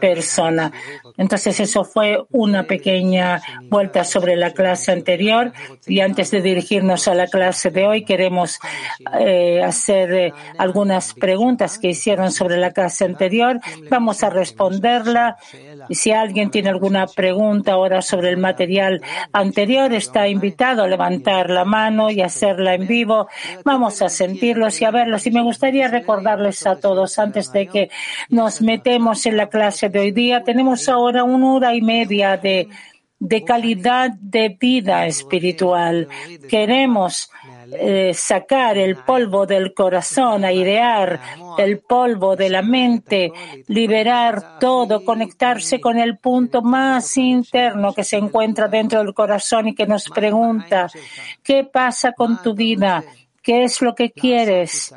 persona. Entonces eso fue una pequeña vuelta sobre la clase anterior y antes de dirigirnos a la clase de hoy queremos eh, hacer eh, algunas preguntas que hicieron sobre la clase anterior. Vamos a responderla. Y si alguien tiene alguna pregunta ahora sobre el material anterior, está invitado a levantar la mano y hacerla en vivo. Vamos a sentirlos y a verlos. Y me gustaría recordarles a todos antes de que nos metemos en la clase de hoy día, tenemos ahora una hora y media de de calidad de vida espiritual. Queremos eh, sacar el polvo del corazón, airear el polvo de la mente, liberar todo, conectarse con el punto más interno que se encuentra dentro del corazón y que nos pregunta, ¿qué pasa con tu vida? ¿Qué es lo que quieres?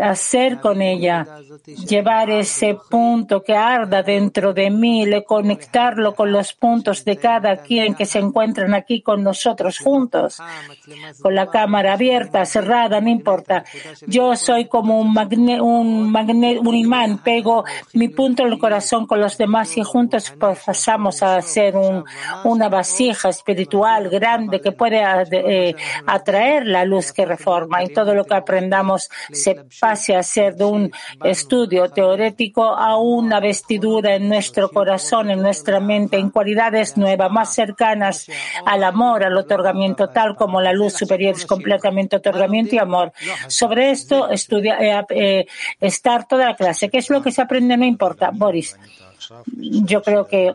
Hacer con ella, llevar ese punto que arda dentro de mí, conectarlo con los puntos de cada quien que se encuentran aquí con nosotros juntos, con la cámara abierta, cerrada, no importa. Yo soy como un magne, un, magne, un imán, pego mi punto en el corazón con los demás y juntos pasamos a ser un, una vasija espiritual grande que puede eh, atraer la luz que reforma y todo lo que aprendamos se pase a ser de un estudio teórico a una vestidura en nuestro corazón, en nuestra mente, en cualidades nuevas, más cercanas al amor, al otorgamiento, tal como la luz superior es completamente otorgamiento y amor. Sobre esto, estudia, eh, eh, estar toda la clase. ¿Qué es lo que se aprende? No importa. Boris, yo creo que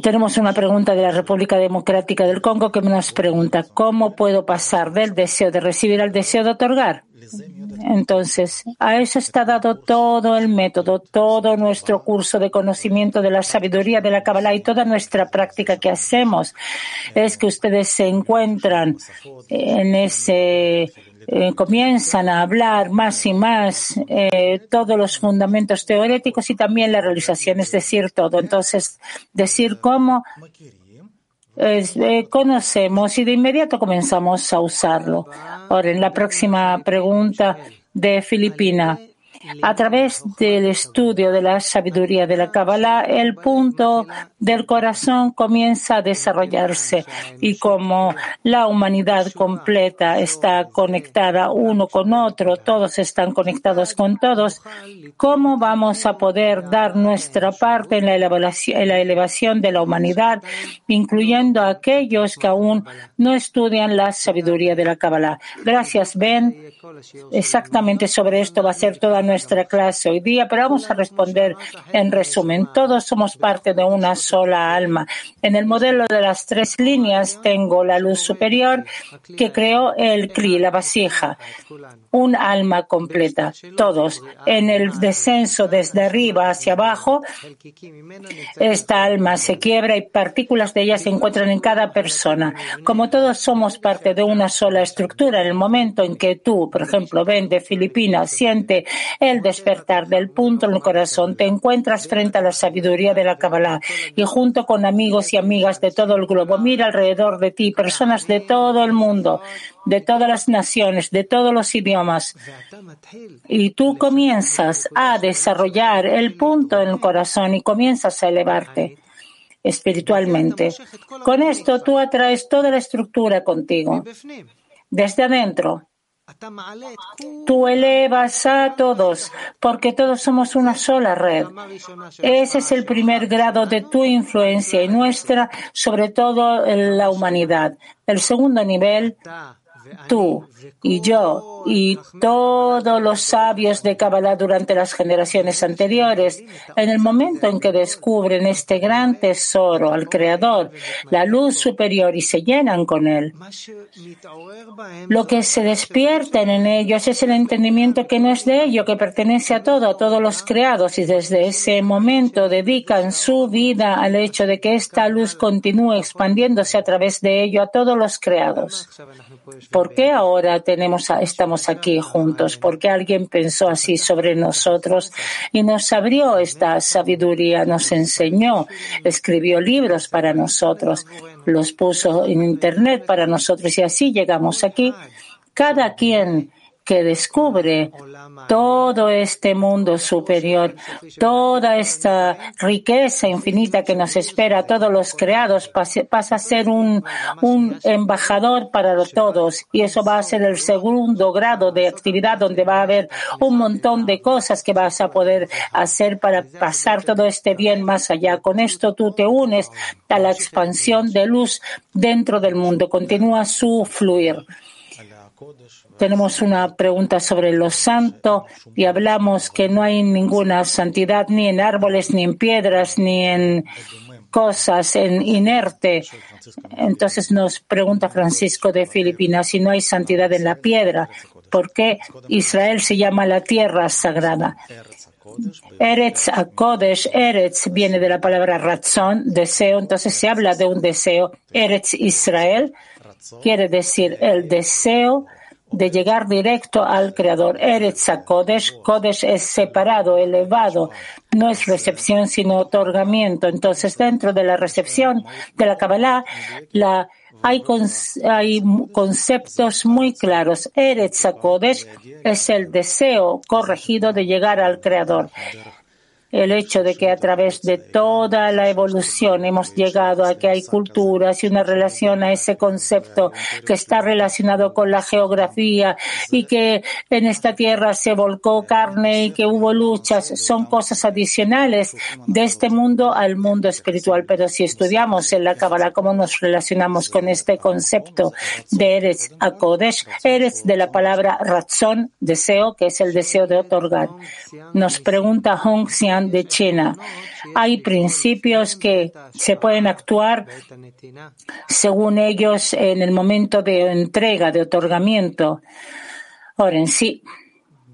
tenemos una pregunta de la República Democrática del Congo que nos pregunta, ¿cómo puedo pasar del deseo de recibir al deseo de otorgar? Entonces, a eso está dado todo el método, todo nuestro curso de conocimiento de la sabiduría de la Kabbalah y toda nuestra práctica que hacemos. Es que ustedes se encuentran en ese eh, comienzan a hablar más y más eh, todos los fundamentos teóricos y también la realización, es decir, todo. Entonces, decir cómo eh, conocemos y de inmediato comenzamos a usarlo. Ahora, en la próxima pregunta de Filipina a través del estudio de la sabiduría de la Kabbalah, el punto del corazón comienza a desarrollarse y como la humanidad completa está conectada uno con otro, todos están conectados con todos, ¿cómo vamos a poder dar nuestra parte en la elevación, de la humanidad, incluyendo a aquellos que aún no estudian la sabiduría de la Kabbalah? Gracias, Ben. Exactamente sobre esto va a ser toda nuestra nuestra clase hoy día, pero vamos a responder en resumen. Todos somos parte de una sola alma. En el modelo de las tres líneas tengo la luz superior que creó el Kli, la vasija, un alma completa. Todos. En el descenso desde arriba hacia abajo, esta alma se quiebra y partículas de ella se encuentran en cada persona. Como todos somos parte de una sola estructura, en el momento en que tú, por ejemplo, ven de Filipinas, siente el despertar del punto en el corazón, te encuentras frente a la sabiduría de la Kabbalah y junto con amigos y amigas de todo el globo, mira alrededor de ti personas de todo el mundo, de todas las naciones, de todos los idiomas. Y tú comienzas a desarrollar el punto en el corazón y comienzas a elevarte espiritualmente. Con esto tú atraes toda la estructura contigo, desde adentro. Tú elevas a todos, porque todos somos una sola red. Ese es el primer grado de tu influencia y nuestra, sobre todo en la humanidad. El segundo nivel tú y yo y todos los sabios de Kabbalah durante las generaciones anteriores, en el momento en que descubren este gran tesoro al Creador, la luz superior y se llenan con él, lo que se despierta en ellos es el entendimiento que no es de ello, que pertenece a todo, a todos los creados y desde ese momento dedican su vida al hecho de que esta luz continúe expandiéndose a través de ello a todos los creados. ¿Por qué ahora tenemos, estamos aquí juntos? Porque alguien pensó así sobre nosotros y nos abrió esta sabiduría, nos enseñó, escribió libros para nosotros, los puso en Internet para nosotros y así llegamos aquí. Cada quien que descubre todo este mundo superior, toda esta riqueza infinita que nos espera a todos los creados, pasa a ser un, un embajador para todos. Y eso va a ser el segundo grado de actividad donde va a haber un montón de cosas que vas a poder hacer para pasar todo este bien más allá. Con esto tú te unes a la expansión de luz dentro del mundo. Continúa su fluir. Tenemos una pregunta sobre lo santo y hablamos que no hay ninguna santidad ni en árboles, ni en piedras, ni en cosas en inerte. Entonces nos pregunta Francisco de Filipinas si no hay santidad en la piedra. ¿Por qué Israel se llama la tierra sagrada? Eretz a Kodesh, Eretz viene de la palabra razón, deseo, entonces se habla de un deseo. Eretz Israel quiere decir el deseo de llegar directo al Creador. Eretz Kodesh, Kodesh es separado, elevado, no es recepción sino otorgamiento. Entonces, dentro de la recepción de la Kabbalah, la, hay, hay conceptos muy claros. Eretz Kodesh es el deseo corregido de llegar al Creador el hecho de que a través de toda la evolución hemos llegado a que hay culturas y una relación a ese concepto que está relacionado con la geografía y que en esta tierra se volcó carne y que hubo luchas, son cosas adicionales de este mundo al mundo espiritual. Pero si estudiamos en la Kabbalah cómo nos relacionamos con este concepto de Eretz a Kodesh, Eretz de la palabra razón, deseo, que es el deseo de otorgar. Nos pregunta Hong Xian de China. Hay principios que se pueden actuar según ellos en el momento de entrega, de otorgamiento. Ahora, en sí,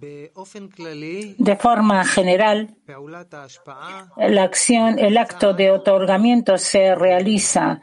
de forma general, la acción, el acto de otorgamiento se realiza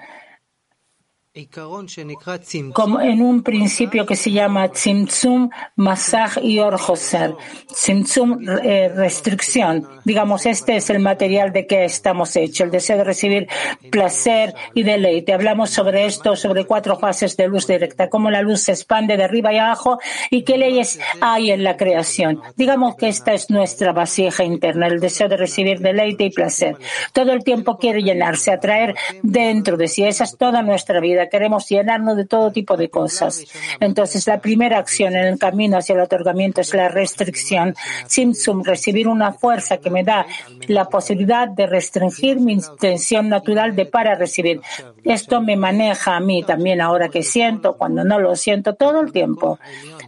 como en un principio que se llama Tzimtzum, Masaj y Orjoser. Tzimtzum, eh, restricción. Digamos, este es el material de que estamos hechos, el deseo de recibir placer y deleite. Hablamos sobre esto, sobre cuatro fases de luz directa, cómo la luz se expande de arriba y abajo y qué leyes hay en la creación. Digamos que esta es nuestra vasija interna, el deseo de recibir deleite y placer. Todo el tiempo quiere llenarse, atraer dentro de sí. Esa es toda nuestra vida queremos llenarnos de todo tipo de cosas. Entonces, la primera acción en el camino hacia el otorgamiento es la restricción. Simsum, recibir una fuerza que me da la posibilidad de restringir mi intención natural de para recibir. Esto me maneja a mí también ahora que siento, cuando no lo siento todo el tiempo.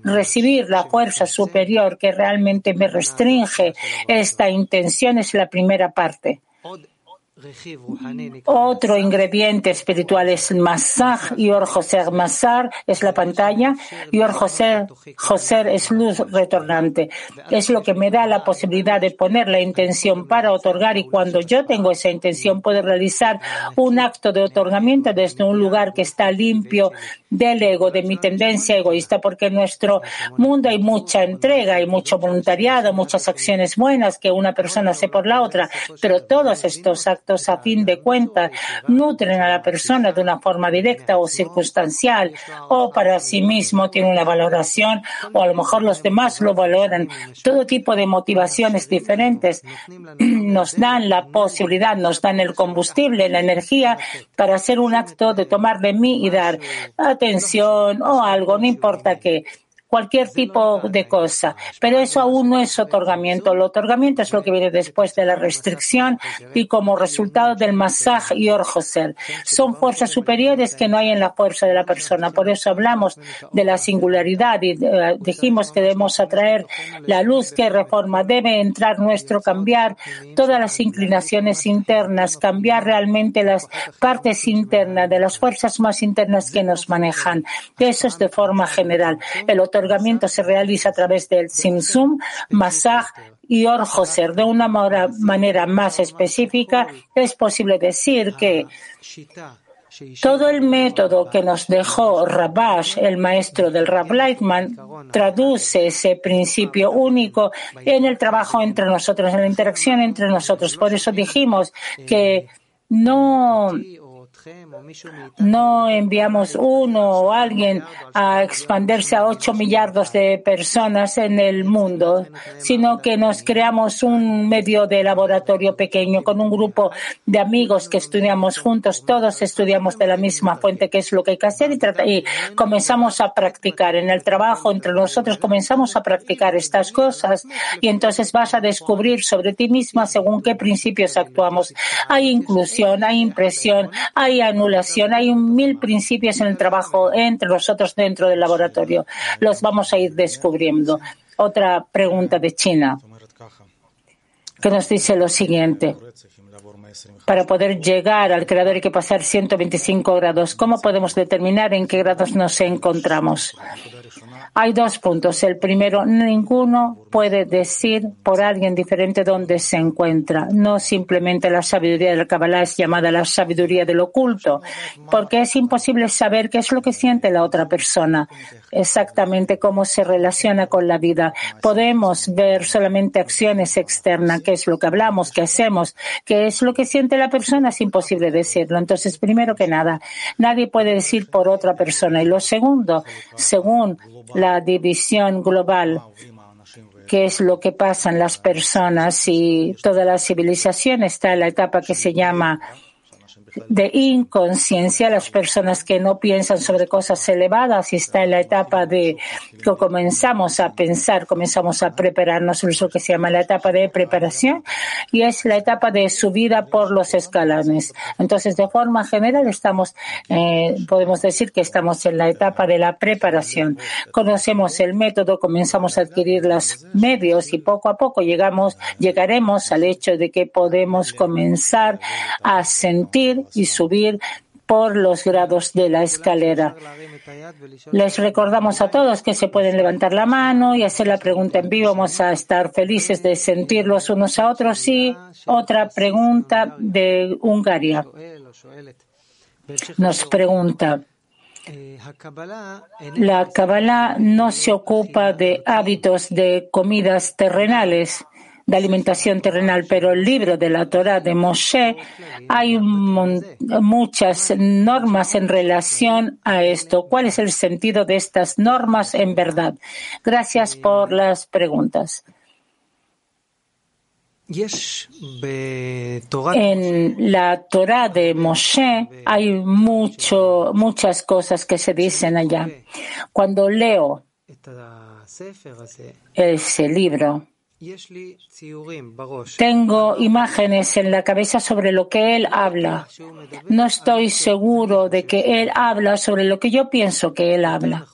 Recibir la fuerza superior que realmente me restringe esta intención es la primera parte. Otro ingrediente espiritual es Masaj y Or Joser. Masar es la pantalla y Or Joser, es luz retornante. Es lo que me da la posibilidad de poner la intención para otorgar y cuando yo tengo esa intención puedo realizar un acto de otorgamiento desde un lugar que está limpio del ego, de mi tendencia egoísta, porque en nuestro mundo hay mucha entrega, hay mucho voluntariado, muchas acciones buenas que una persona hace por la otra, pero todos estos actos a fin de cuentas nutren a la persona de una forma directa o circunstancial o para sí mismo tiene una valoración o a lo mejor los demás lo valoran. Todo tipo de motivaciones diferentes nos dan la posibilidad, nos dan el combustible, la energía para hacer un acto de tomar de mí y dar atención o algo, no importa qué cualquier tipo de cosa. Pero eso aún no es otorgamiento. El otorgamiento es lo que viene después de la restricción y como resultado del masaje y orjoser. Son fuerzas superiores que no hay en la fuerza de la persona. Por eso hablamos de la singularidad y eh, dijimos que debemos atraer la luz que reforma. Debe entrar nuestro cambiar todas las inclinaciones internas, cambiar realmente las partes internas de las fuerzas más internas que nos manejan. Eso es de forma general. El otorgamiento se realiza a través del Simsum, Masaj y Orjoser. De una manera más específica, es posible decir que todo el método que nos dejó Rabash, el maestro del Rab Lightman, traduce ese principio único en el trabajo entre nosotros, en la interacción entre nosotros. Por eso dijimos que no No enviamos uno o alguien a expandirse a ocho millardos de personas en el mundo, sino que nos creamos un medio de laboratorio pequeño con un grupo de amigos que estudiamos juntos. Todos estudiamos de la misma fuente, que es lo que hay que hacer, y, y comenzamos a practicar. En el trabajo entre nosotros comenzamos a practicar estas cosas y entonces vas a descubrir sobre ti misma según qué principios actuamos. Hay inclusión, hay impresión, hay anulación, hay un mil principios en el trabajo entre nosotros dentro del laboratorio. Los vamos a ir descubriendo. Otra pregunta de China que nos dice lo siguiente. Para poder llegar al creador hay que pasar 125 grados. ¿Cómo podemos determinar en qué grados nos encontramos? Hay dos puntos. El primero, ninguno puede decir por alguien diferente dónde se encuentra. No simplemente la sabiduría del Kabbalah es llamada la sabiduría del oculto, porque es imposible saber qué es lo que siente la otra persona, exactamente cómo se relaciona con la vida. Podemos ver solamente acciones externas, qué es lo que hablamos, qué hacemos, qué es lo que siente la persona, es imposible decirlo. Entonces, primero que nada, nadie puede decir por otra persona. Y lo segundo, según la división global qué es lo que pasa en las personas y toda la civilización está en la etapa que se llama de inconsciencia, las personas que no piensan sobre cosas elevadas y está en la etapa de que comenzamos a pensar, comenzamos a prepararnos, eso que se llama la etapa de preparación y es la etapa de subida por los escalones. Entonces, de forma general, estamos, eh, podemos decir que estamos en la etapa de la preparación. Conocemos el método, comenzamos a adquirir los medios y poco a poco llegamos, llegaremos al hecho de que podemos comenzar a sentir y subir por los grados de la escalera. Les recordamos a todos que se pueden levantar la mano y hacer la pregunta en vivo. Vamos a estar felices de sentirlos unos a otros. Y otra pregunta de Hungría. Nos pregunta. La Kabbalah no se ocupa de hábitos de comidas terrenales de alimentación terrenal, pero el libro de la Torah de Moshe hay muchas normas en relación a esto. ¿Cuál es el sentido de estas normas en verdad? Gracias por las preguntas. En la Torah de Moshe hay mucho, muchas cosas que se dicen allá. Cuando leo ese libro, tengo imágenes en la cabeza sobre lo que él habla. No estoy seguro de que él habla sobre lo que yo pienso que él habla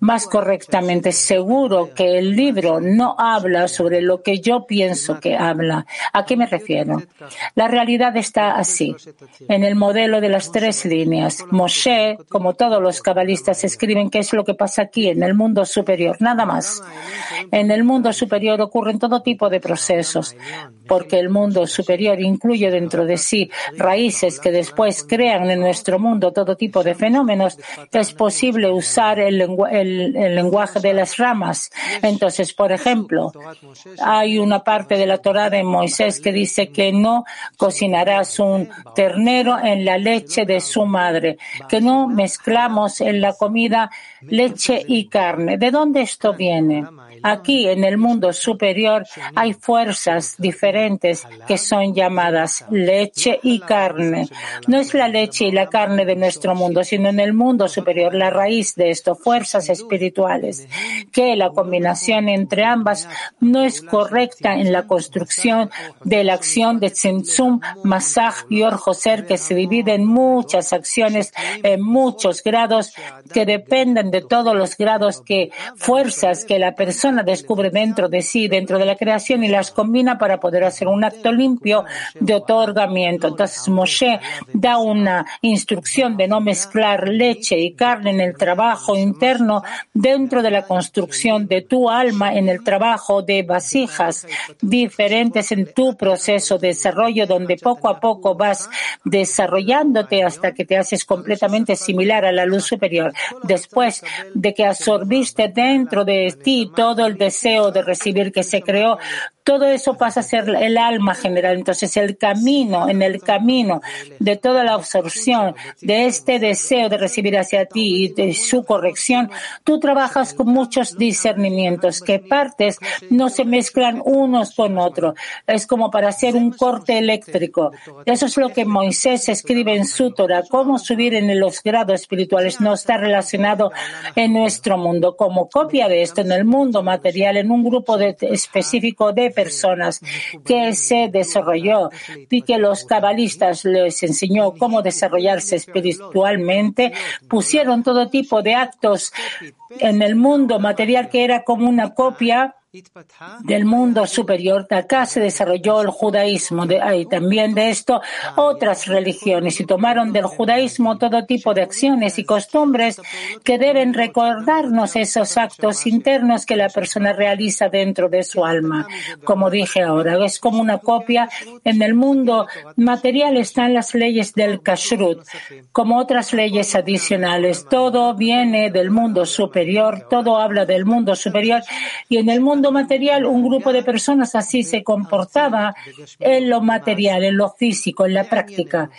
más correctamente, seguro que el libro no habla sobre lo que yo pienso que habla. ¿A qué me refiero? La realidad está así. En el modelo de las tres líneas, Moshe, como todos los cabalistas, escriben qué es lo que pasa aquí en el mundo superior, nada más. En el mundo superior ocurren todo tipo de procesos, porque el mundo superior incluye dentro de sí raíces que después crean en nuestro mundo todo tipo de fenómenos. Es posible usar el lenguaje el, lenguaje de las ramas. Entonces, por ejemplo, hay una parte de la Torah de Moisés que dice que no cocinarás un ternero en la leche de su madre, que no mezclamos en la comida leche y carne. ¿De dónde esto viene? Aquí en el mundo superior hay fuerzas diferentes que son llamadas leche y carne. No es la leche y la carne de nuestro mundo, sino en el mundo superior la raíz de esto, fuerzas espirituales, que la combinación entre ambas no es correcta en la construcción de la acción de Tzimtzum, Masaj y Orjoser, que se divide en muchas acciones, en muchos grados, que dependen de todos los grados que fuerzas que la persona descubre dentro de sí, dentro de la creación y las combina para poder hacer un acto limpio de otorgamiento. Entonces Moshe da una instrucción de no mezclar leche y carne en el trabajo interno dentro de la construcción de tu alma en el trabajo de vasijas diferentes en tu proceso de desarrollo donde poco a poco vas desarrollándote hasta que te haces completamente similar a la luz superior. Después de que absorbiste dentro de ti todo el deseo de recibir que se creó todo eso pasa a ser el alma general. Entonces, el camino, en el camino de toda la absorción de este deseo de recibir hacia ti y de su corrección, tú trabajas con muchos discernimientos, que partes no se mezclan unos con otros. Es como para hacer un corte eléctrico. Eso es lo que Moisés escribe en su Torah. Cómo subir en los grados espirituales no está relacionado en nuestro mundo. Como copia de esto, en el mundo material, en un grupo específico de personas que se desarrolló y que los cabalistas les enseñó cómo desarrollarse espiritualmente, pusieron todo tipo de actos en el mundo material que era como una copia del mundo superior. De acá se desarrolló el judaísmo. Ahí también de esto otras religiones y tomaron del judaísmo todo tipo de acciones y costumbres que deben recordarnos esos actos internos que la persona realiza dentro de su alma. Como dije ahora, es como una copia. En el mundo material están las leyes del kashrut, como otras leyes adicionales. Todo viene del mundo superior, todo habla del mundo superior y en el mundo material, un grupo de personas así se comportaba en lo material, en lo físico, en la práctica.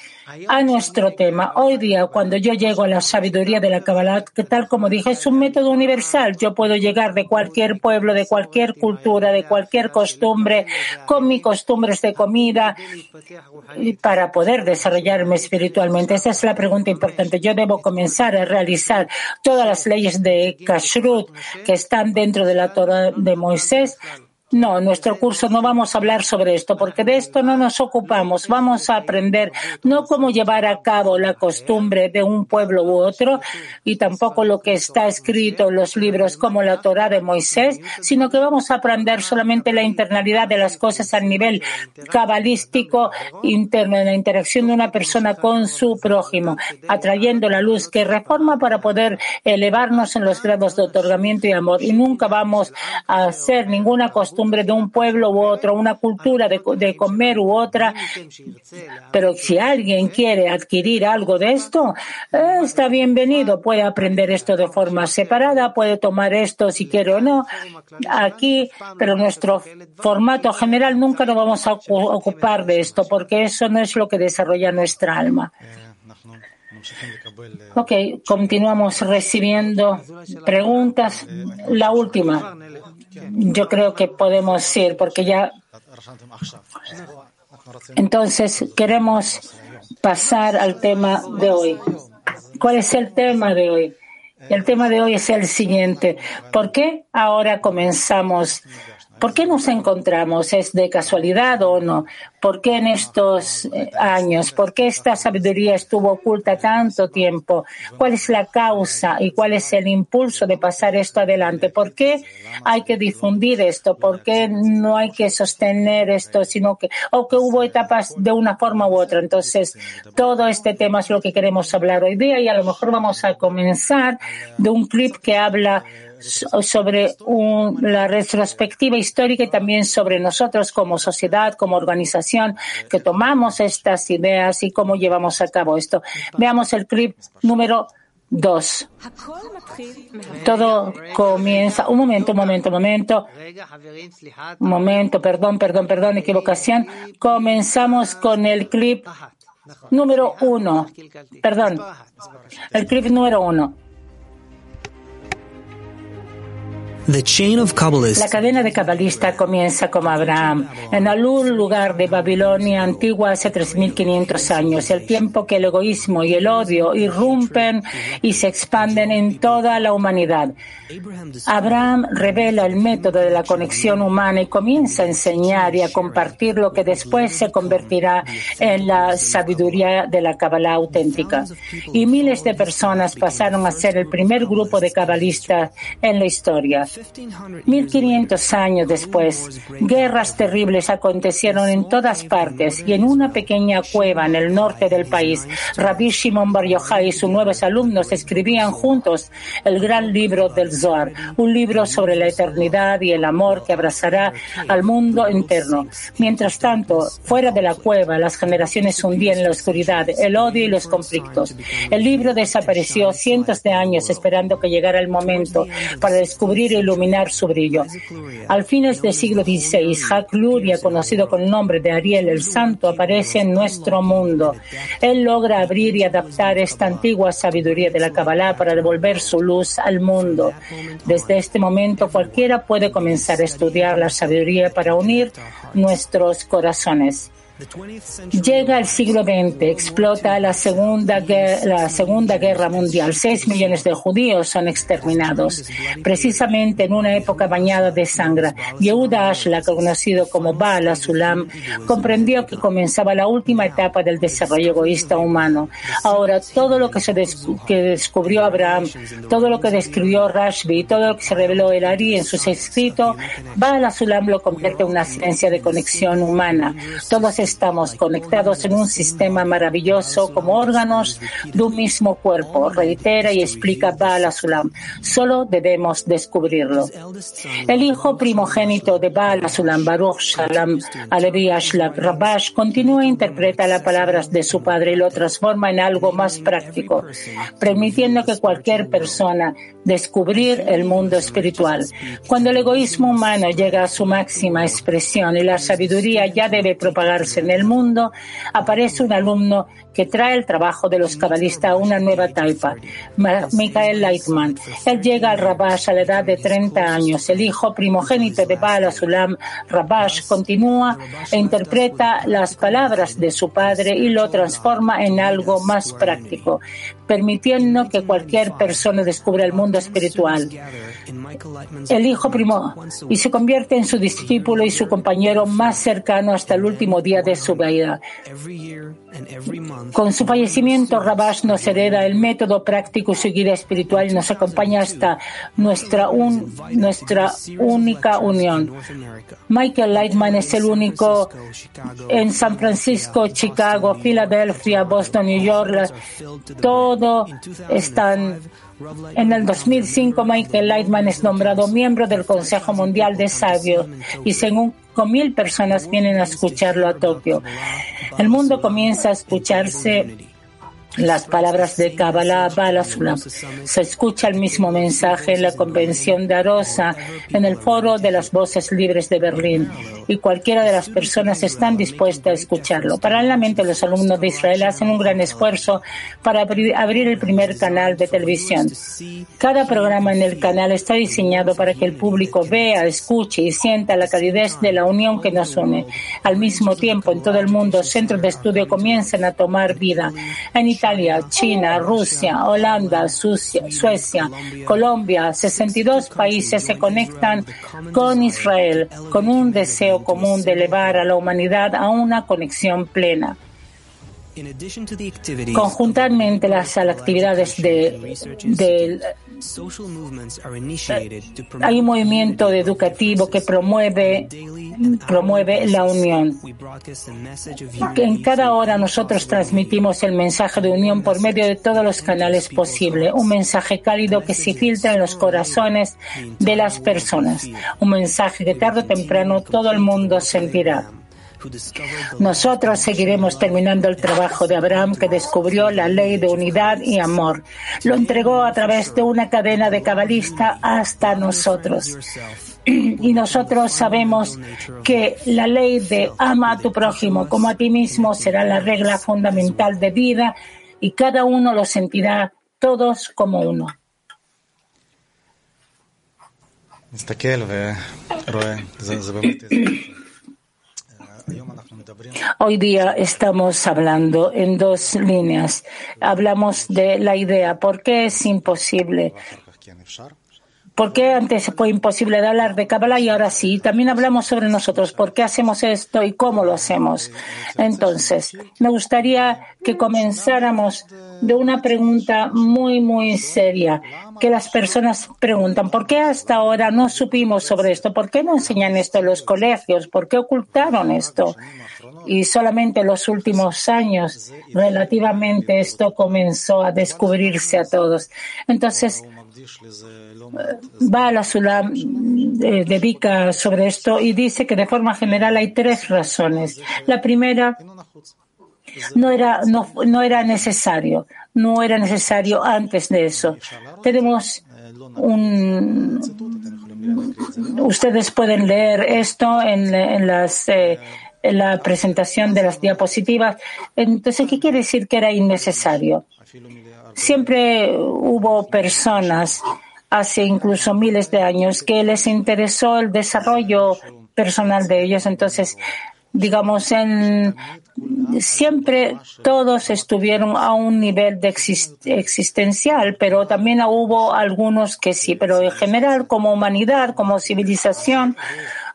A nuestro tema, hoy día, cuando yo llego a la sabiduría de la Kabbalah, que tal como dije, es un método universal. Yo puedo llegar de cualquier pueblo, de cualquier cultura, de cualquier costumbre, con mis costumbres de comida, para poder desarrollarme espiritualmente. Esa es la pregunta importante. Yo debo comenzar a realizar todas las leyes de Kashrut que están dentro de la Torah de Moisés no, en nuestro curso no vamos a hablar sobre esto, porque de esto no nos ocupamos. Vamos a aprender no cómo llevar a cabo la costumbre de un pueblo u otro, y tampoco lo que está escrito en los libros como la Torah de Moisés, sino que vamos a aprender solamente la internalidad de las cosas a nivel cabalístico interno, en la interacción de una persona con su prójimo, atrayendo la luz que reforma para poder elevarnos en los grados de otorgamiento y amor. Y nunca vamos a hacer ninguna costumbre de un pueblo u otro, una cultura de, comer u otra. Pero si alguien quiere adquirir algo de esto, está bienvenido. Puede aprender esto de forma separada, puede tomar esto si quiere o no. Aquí, pero nuestro formato general nunca nos vamos a ocupar de esto porque eso no es lo que desarrolla nuestra alma. Ok, continuamos recibiendo preguntas. La última. Yo creo que podemos ir porque ya. Entonces, queremos pasar al tema de hoy. ¿Cuál es el tema de hoy? El tema de hoy es el siguiente. ¿Por qué ahora comenzamos ¿Por qué nos encontramos? ¿Es de casualidad o no? ¿Por qué en estos eh, años? ¿Por qué esta sabiduría estuvo oculta tanto tiempo? ¿Cuál es la causa y cuál es el impulso de pasar esto adelante? ¿Por qué hay que difundir esto? ¿Por qué no hay que sostener esto, sino que, o que hubo etapas de una forma u otra? Entonces, todo este tema es lo que queremos hablar hoy día y a lo mejor vamos a comenzar de un clip que habla sobre la retrospectiva histórica y también sobre nosotros como sociedad, como organización, que tomamos estas ideas y cómo llevamos a cabo esto. Veamos el clip número dos. Todo comienza. Un momento, un momento, un momento. Un momento, perdón, perdón, perdón, equivocación. Comenzamos con el clip número uno. Perdón. El clip número uno. La cadena de cabalista comienza como Abraham, en algún lugar de Babilonia antigua hace 3.500 años, el tiempo que el egoísmo y el odio irrumpen y se expanden en toda la humanidad. Abraham revela el método de la conexión humana y comienza a enseñar y a compartir lo que después se convertirá en la sabiduría de la Kabbalah auténtica. Y miles de personas pasaron a ser el primer grupo de cabalistas en la historia. 1500 años después, guerras terribles acontecieron en todas partes y en una pequeña cueva en el norte del país, Rabbi Shimon Bar Yochai y sus nuevos alumnos escribían juntos el gran libro del Zohar, un libro sobre la eternidad y el amor que abrazará al mundo interno. Mientras tanto, fuera de la cueva, las generaciones hundían la oscuridad, el odio y los conflictos. El libro desapareció cientos de años esperando que llegara el momento para descubrir y iluminar su brillo. Al fines del siglo XVI, Hak Luria, conocido con el nombre de Ariel el Santo, aparece en nuestro mundo. Él logra abrir y adaptar esta antigua sabiduría de la Kabbalah para devolver su luz al mundo. Desde este momento, cualquiera puede comenzar a estudiar la sabiduría para unir nuestros corazones. Llega el siglo XX, explota la segunda, guerra, la segunda Guerra Mundial. Seis millones de judíos son exterminados, precisamente en una época bañada de sangre. Yehuda Ashla, conocido como Baal Asulam, comprendió que comenzaba la última etapa del desarrollo egoísta humano. Ahora, todo lo que, se que descubrió Abraham, todo lo que describió Rashbi, todo lo que se reveló el Ari en sus escritos, Baal Asulam lo convierte en una ciencia de conexión humana. Todos estamos conectados en un sistema maravilloso como órganos de un mismo cuerpo, reitera y explica Baal Asulam. Solo debemos descubrirlo. El hijo primogénito de Baal Asulam, Baruch Shalom Alevi Ashlak Rabash, continúa e interpreta las palabras de su padre y lo transforma en algo más práctico, permitiendo que cualquier persona descubrir el mundo espiritual. Cuando el egoísmo humano llega a su máxima expresión y la sabiduría ya debe propagarse en el mundo, aparece un alumno que trae el trabajo de los cabalistas a una nueva taipa, Michael Leitman. Él llega al Rabash a la edad de 30 años. El hijo primogénito de Baal Asulam, Rabash, continúa e interpreta las palabras de su padre y lo transforma en algo más práctico, permitiendo que cualquier persona descubra el mundo espiritual. El hijo primo y se convierte en su discípulo y su compañero más cercano hasta el último día de su vida. Con su fallecimiento, Rabash nos hereda el método práctico y su guía espiritual y nos acompaña hasta nuestra, nuestra única unión. Michael Lightman es el único en San Francisco, Chicago, Filadelfia, Boston, New York. Todo están en el 2005, Michael Lightman es nombrado miembro del Consejo Mundial de Sabios y según mil personas vienen a escucharlo a Tokio. El mundo comienza a escucharse las palabras de Kabbalah Balasulam. Se escucha el mismo mensaje en la convención de Arosa, en el foro de las voces libres de Berlín, y cualquiera de las personas están dispuestas a escucharlo. Paralelamente, los alumnos de Israel hacen un gran esfuerzo para abrir, el primer canal de televisión. Cada programa en el canal está diseñado para que el público vea, escuche y sienta la calidez de la unión que nos une. Al mismo tiempo, en todo el mundo, centros de estudio comienzan a tomar vida. Italia, China, Rusia, Holanda, Suecia, Colombia, 62 países se conectan con Israel con un deseo común de elevar a la humanidad a una conexión plena. Conjuntamente las actividades de, de hay un movimiento educativo que promueve, promueve la unión. En cada hora nosotros transmitimos el mensaje de unión por medio de todos los canales posibles. Un mensaje cálido que se filtra en los corazones de las personas. Un mensaje que tarde o temprano todo el mundo sentirá. Nosotros seguiremos terminando el trabajo de Abraham que descubrió la ley de unidad y amor. Lo entregó a través de una cadena de cabalista hasta nosotros. Y nosotros sabemos que la ley de ama a tu prójimo como a ti mismo será la regla fundamental de vida y cada uno lo sentirá todos como uno. Hoy día estamos hablando en dos líneas. Hablamos de la idea, ¿por qué es imposible? ¿Por qué antes fue imposible hablar de Kabbalah y ahora sí? También hablamos sobre nosotros, por qué hacemos esto y cómo lo hacemos. Entonces, me gustaría que comenzáramos de una pregunta muy, muy seria, que las personas preguntan, ¿por qué hasta ahora no supimos sobre esto? ¿Por qué no enseñan esto en los colegios? ¿Por qué ocultaron esto? Y solamente en los últimos años, relativamente, esto comenzó a descubrirse a todos. Entonces, Bala Sulam eh, dedica sobre esto y dice que de forma general hay tres razones. La primera, no era, no, no era necesario, no era necesario antes de eso. Tenemos un, ustedes pueden leer esto en, en las eh, la presentación de las diapositivas. Entonces, ¿qué quiere decir que era innecesario? Siempre hubo personas, hace incluso miles de años, que les interesó el desarrollo personal de ellos. Entonces, digamos, en, siempre todos estuvieron a un nivel de existencial, pero también hubo algunos que sí, pero en general como humanidad, como civilización,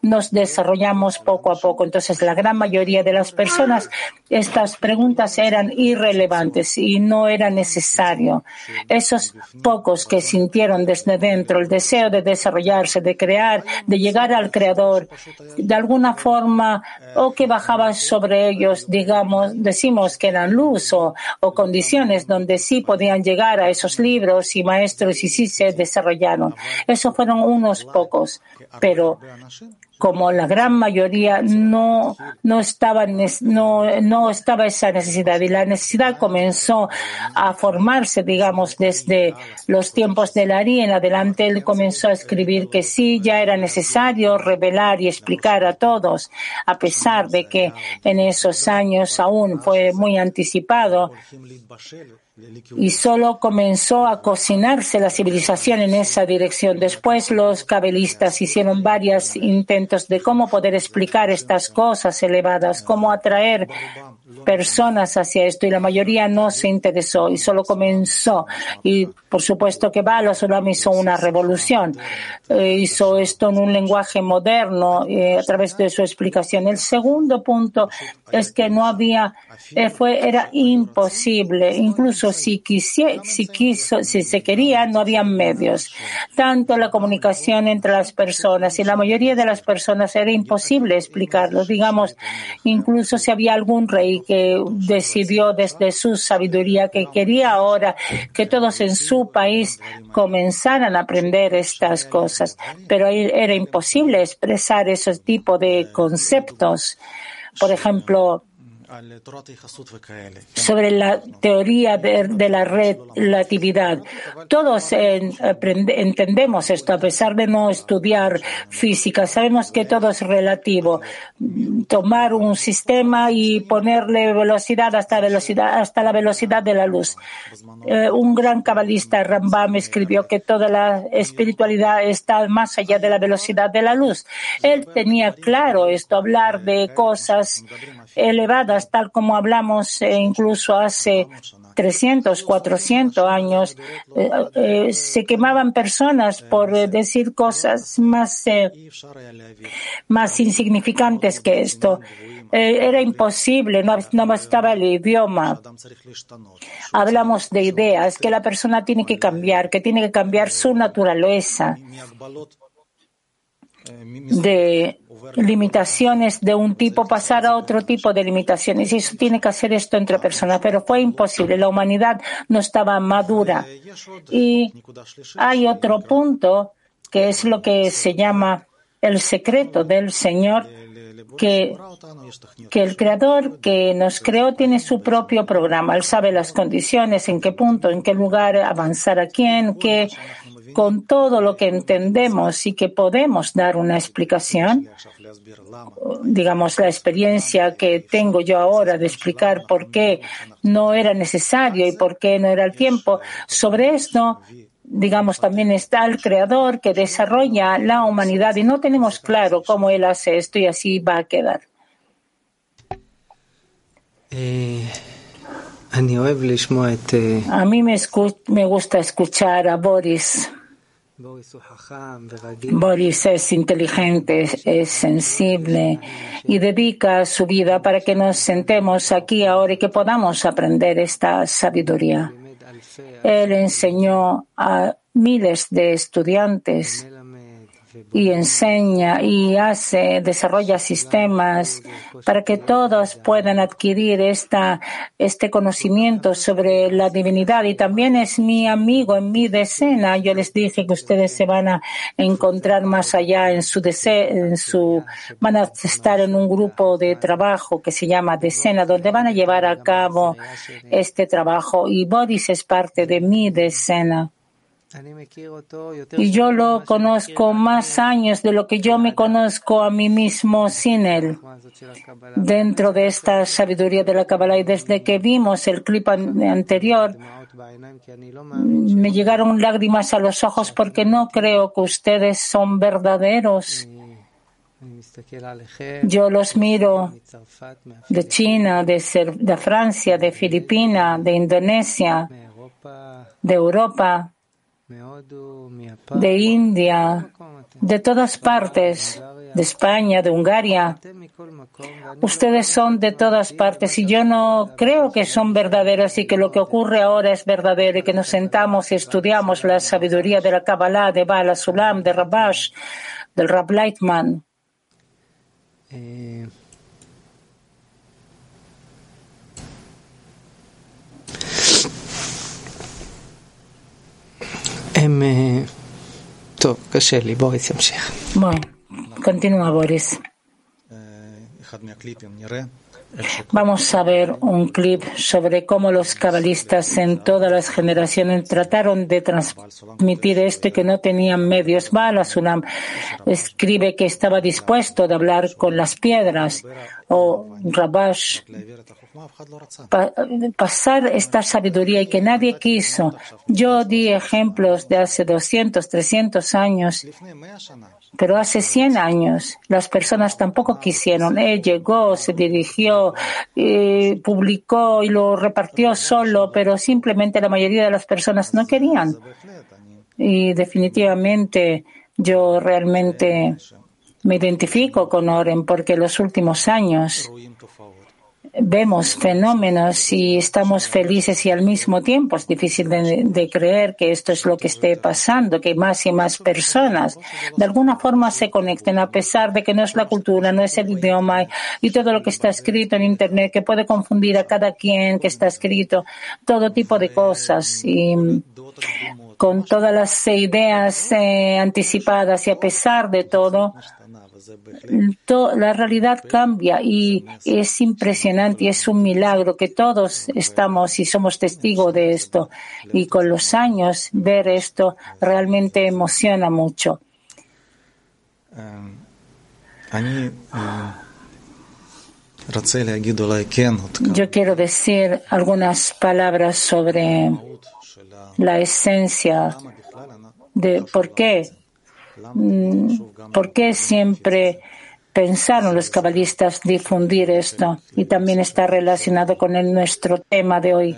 nos desarrollamos poco a poco. Entonces, la gran mayoría de las personas, estas preguntas eran irrelevantes y no era necesario. Esos pocos que sintieron desde dentro el deseo de desarrollarse, de crear, de llegar al creador, de alguna forma, o que bajaba sobre ellos, digamos, decimos que eran luz o, o condiciones donde sí podían llegar a esos libros y maestros y sí se desarrollaron. Esos fueron unos pocos, pero como la gran mayoría no, no, estaba, no, no estaba esa necesidad y la necesidad comenzó a formarse, digamos, desde los tiempos de Larry en adelante. Él comenzó a escribir que sí, ya era necesario revelar y explicar a todos, a pesar de que en esos años aún fue muy anticipado y solo comenzó a cocinarse la civilización en esa dirección. Después los cabelistas hicieron varios intentos de cómo poder explicar estas cosas elevadas, cómo atraer personas hacia esto y la mayoría no se interesó y solo comenzó. Y por supuesto que Balo solo hizo una revolución. Eh, hizo esto en un lenguaje moderno eh, a través de su explicación. El segundo punto es que no había, eh, fue, era imposible, incluso si, quisiera, si, quiso, si se quería, no había medios. Tanto la comunicación entre las personas y la mayoría de las personas era imposible explicarlo. Digamos, incluso si había algún rey que decidió desde su sabiduría que quería ahora que todos en su país comenzaran a aprender estas cosas, pero era imposible expresar ese tipo de conceptos. Por ejemplo, sobre la teoría de, la relatividad. Todos entendemos esto, a pesar de no estudiar física. Sabemos que todo es relativo. Tomar un sistema y ponerle velocidad hasta, velocidad, hasta la velocidad de la luz. Eh, un gran cabalista, Rambam, escribió que toda la espiritualidad está más allá de la velocidad de la luz. Él tenía claro esto, hablar de cosas elevadas, tal como hablamos eh, incluso hace 300, 400 años, eh, eh, se quemaban personas por decir cosas más, más insignificantes que esto. era imposible, no, no estaba el idioma. Hablamos de ideas, que la persona tiene que cambiar, que tiene que cambiar su naturaleza de limitaciones de un tipo pasar a otro tipo de limitaciones. Y eso tiene que hacer esto entre personas, pero fue imposible. La humanidad no estaba madura. Y hay otro punto que es lo que se llama el secreto del Señor, que, que el Creador que nos creó tiene su propio programa. Él sabe las condiciones, en qué punto, en qué lugar avanzar a quién, qué con todo lo que entendemos y que podemos dar una explicación, digamos, la experiencia que tengo yo ahora de explicar por qué no era necesario y por qué no era el tiempo, sobre esto digamos, también está el creador que desarrolla la humanidad y no tenemos claro cómo él hace esto y así va a quedar. Eh, eh, a mí me, me gusta escuchar a Boris. Boris es inteligente, es sensible y dedica su vida para que nos sentemos aquí ahora y que podamos aprender esta sabiduría. Él enseñó a miles de estudiantes y enseña y hace, desarrolla sistemas para que todos puedan adquirir esta, este conocimiento sobre la divinidad. Y también es mi amigo en mi decena. Yo les dije que ustedes se van a encontrar más allá en su, en su, van a estar en un grupo de trabajo que se llama decena, donde van a llevar a cabo este trabajo. Y Boris es parte de mi decena. Y yo lo conozco más años de lo que yo me conozco a mí mismo sin él. Dentro de esta sabiduría de la Kabbalah y desde que vimos el clip anterior, me llegaron lágrimas a los ojos porque no creo que ustedes son verdaderos. Yo los miro de China, de, de Francia, de Filipinas, de Indonesia, de Europa, de India, de todas partes, de España, de Hungría. Ustedes son de todas partes y yo no creo que son verdaderos y que lo que ocurre ahora es verdadero y que nos sentamos y estudiamos la sabiduría de la Kabbalah, de Bala Sulam, de Rabash, del Rab Leitman. Eh, Είμαι... Το κασέλι, βοήθεια μου Μα, continua, Boris. Ε, είχα μια κλίπη, μια ρε. Vamos a ver un clip sobre cómo los cabalistas en todas las generaciones trataron de transmitir esto y que no tenían medios. Bala Sunam escribe que estaba dispuesto de hablar con las piedras o Rabash pasar esta sabiduría y que nadie quiso. Yo di ejemplos de hace 200, 300 años, pero hace 100 años las personas tampoco quisieron. Él llegó, se dirigió, eh, publicó y lo repartió solo, pero simplemente la mayoría de las personas no querían. Y definitivamente yo realmente me identifico con Oren porque los últimos años vemos fenómenos y estamos felices y al mismo tiempo es difícil de, creer que esto es lo que esté pasando, que más y más personas. De alguna forma se conecten a pesar de que no es la cultura, no es el idioma y todo lo que está escrito en Internet que puede confundir a cada quien que está escrito, todo tipo de cosas. Y con todas las ideas eh, anticipadas y a pesar de todo, la realidad cambia y es impresionante y es un milagro que todos estamos y somos testigos de esto. Y con los años ver esto realmente emociona mucho. Yo quiero decir algunas palabras sobre la esencia de por qué ¿Por qué siempre pensaron los cabalistas difundir esto? Y también está relacionado con nuestro tema de hoy.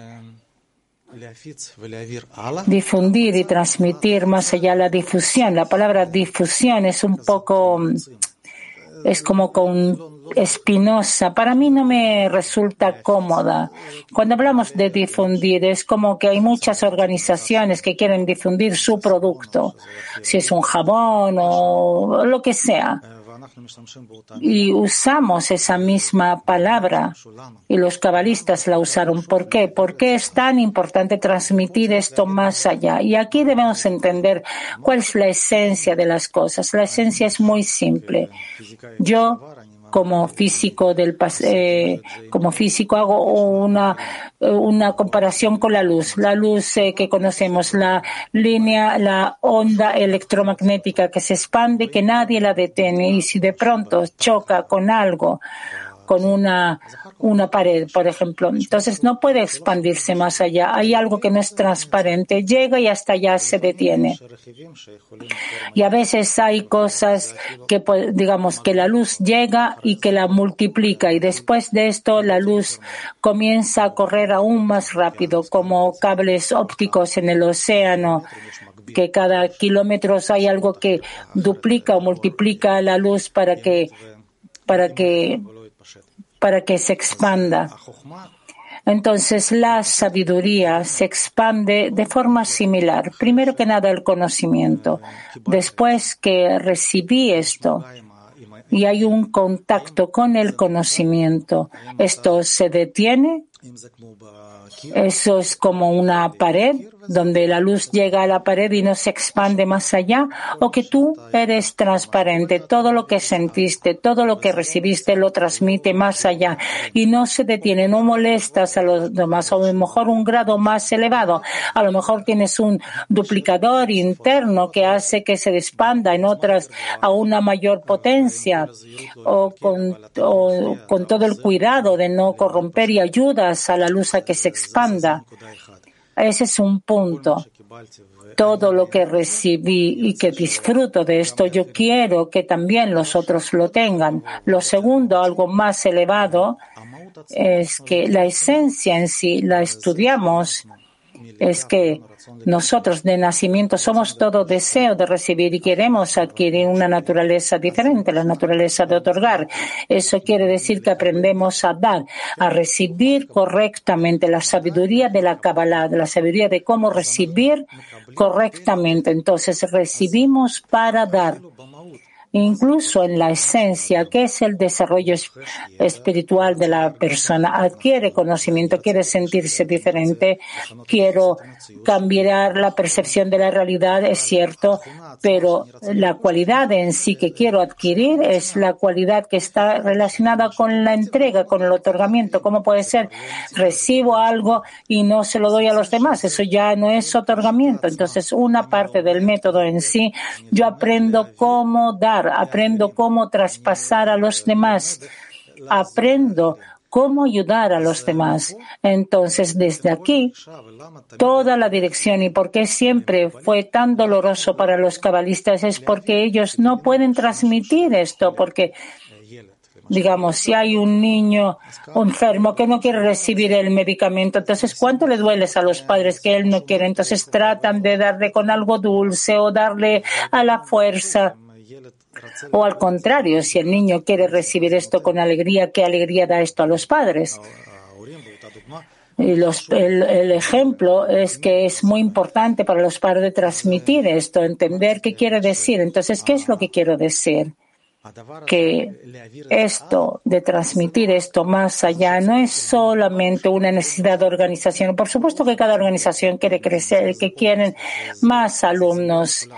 Difundir y transmitir más allá la difusión. La palabra difusión es un poco, es como con espinosa. Para mí no me resulta cómoda. Cuando hablamos de difundir, es como que hay muchas organizaciones que quieren difundir su producto, si es un jabón o lo que sea. Y usamos esa misma palabra y los cabalistas la usaron. ¿Por qué? ¿Por qué es tan importante transmitir esto más allá? Y aquí debemos entender cuál es la esencia de las cosas. La esencia es muy simple. Yo como físico del eh, como físico hago una una comparación con la luz. La luz eh, que conocemos la línea la onda electromagnética que se expande que nadie la detiene y si de pronto choca con algo con una, una pared, por ejemplo. Entonces no puede expandirse más allá. Hay algo que no es transparente. Llega y hasta allá se detiene. Y a veces hay cosas que, pues, digamos, que la luz llega y que la multiplica. Y después de esto la luz comienza a correr aún más rápido, como cables ópticos en el océano que cada kilómetro hay algo que duplica o multiplica la luz para que para que para que se expanda. Entonces la sabiduría se expande de forma similar. Primero que nada el conocimiento. Después que recibí esto y hay un contacto con el conocimiento, ¿esto se detiene Eso es como una pared donde la luz llega a la pared y no se expande más allá, o que tú eres transparente, todo lo que sentiste, todo lo que recibiste lo transmite más allá y no se detiene, no molestas a los demás, o a lo mejor un grado más elevado, a lo mejor tienes un duplicador interno que hace que se expanda en otras a una mayor potencia, o con todo el cuidado de no corromper y ayudas a la luz a que se expanda. Ese es un punto. Todo lo que recibí y que disfruto de esto, yo quiero que también los otros lo tengan. Lo segundo, algo más elevado, es que la esencia en sí la estudiamos es que nosotros de nacimiento somos todo deseo de recibir y queremos adquirir una naturaleza diferente, la naturaleza de otorgar. Eso quiere decir que aprendemos a dar, a recibir correctamente la sabiduría de la Kabbalah, la sabiduría de cómo recibir correctamente. Entonces recibimos para dar incluso en la esencia, que es el desarrollo espiritual de la persona. Adquiere conocimiento, quiere sentirse diferente, quiero cambiar la percepción de la realidad, es cierto, pero la cualidad en sí que quiero adquirir es la cualidad que está relacionada con la entrega, con el otorgamiento. ¿Cómo puede ser? Recibo algo y no se lo doy a los demás. Eso ya no es otorgamiento. Entonces, una parte del método en sí, yo aprendo cómo dar, aprendo cómo traspasar a los demás, aprendo cómo ayudar a los demás. Entonces, desde aquí, toda la dirección y por qué siempre fue tan doloroso para los cabalistas es porque ellos no pueden transmitir esto, porque digamos, si hay un niño enfermo que no quiere recibir el medicamento, entonces, ¿cuánto le duele a los padres que él no quiere? Entonces, tratan de darle con algo dulce o darle a la fuerza. O al contrario, si el niño quiere recibir esto con alegría, ¿qué alegría da esto a los padres? Y el, ejemplo es que es muy importante para los padres transmitir esto, entender qué quiere decir. Entonces, ¿qué es lo que quiero decir? Que esto de transmitir esto más allá no es solamente una necesidad de organización. Por supuesto que cada organización quiere crecer, que quieren más alumnos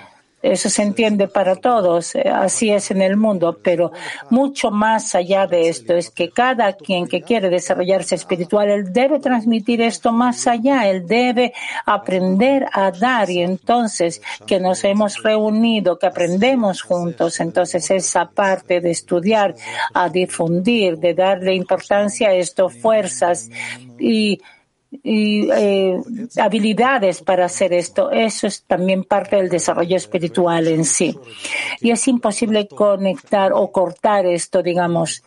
eso se entiende para todos, eh, así es en el mundo, pero mucho más allá de esto es que cada quien que quiere desarrollarse espiritual, él debe transmitir esto más allá, él debe aprender a dar y entonces que nos hemos reunido, que aprendemos juntos, entonces esa parte de estudiar, a difundir, de darle importancia a esto, fuerzas y y eh, habilidades para hacer esto. Eso es también parte del desarrollo espiritual en sí. Y es imposible conectar o cortar esto, digamos,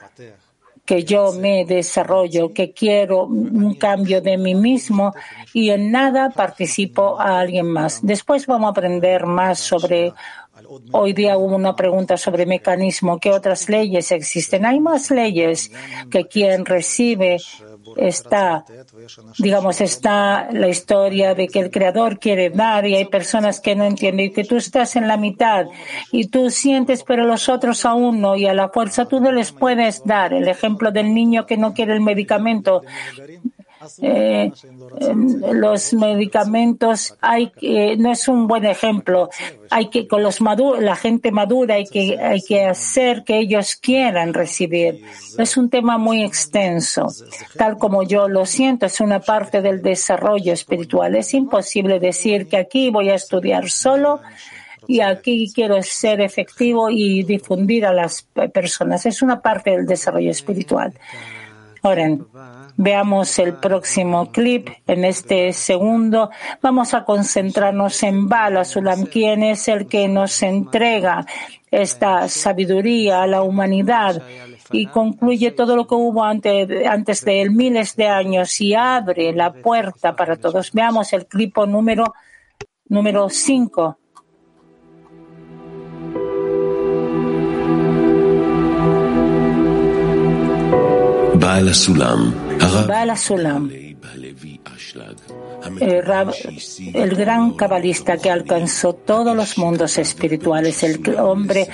que yo me desarrollo, que quiero un cambio de mí mismo y en nada participo a alguien más. Después vamos a aprender más sobre Hoy día hubo una pregunta sobre mecanismo. ¿Qué otras leyes existen? Hay más leyes que quien recibe está, digamos, está la historia de que el creador quiere dar y hay personas que no entienden y que tú estás en la mitad y tú sientes pero los otros aún no y a la fuerza tú no les puedes dar. El ejemplo del niño que no quiere el medicamento eh, los medicamentos hay que, no es un buen ejemplo. Hay que, con los maduros, la gente madura hay que, hay que hacer que ellos quieran recibir. Es un tema muy extenso. Tal como yo lo siento, es una parte del desarrollo espiritual. Es imposible decir que aquí voy a estudiar solo y aquí quiero ser efectivo y difundir a las personas. Es una parte del desarrollo espiritual. Oren. Veamos el próximo clip. En este segundo vamos a concentrarnos en Bala Sulam, quien es el que nos entrega esta sabiduría a la humanidad y concluye todo lo que hubo antes, de él, miles de años, y abre la puerta para todos. Veamos el clip número número 5. Sulam, el, el, gran cabalista que alcanzó todos los mundos espirituales, el hombre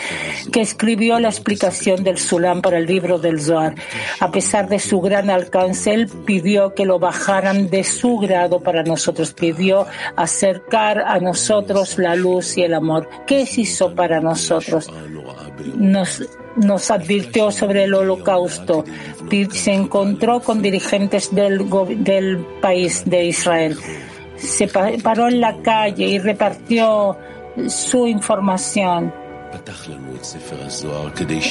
que escribió la explicación del Sulam para el libro del Zohar. A pesar de su gran alcance, él pidió que lo bajaran de su grado para nosotros, pidió acercar a nosotros la luz y el amor. ¿Qué hizo para nosotros? Nos nos advirtió sobre el holocausto. Se encontró con dirigentes del, país de Israel. Se paró en la calle y repartió su información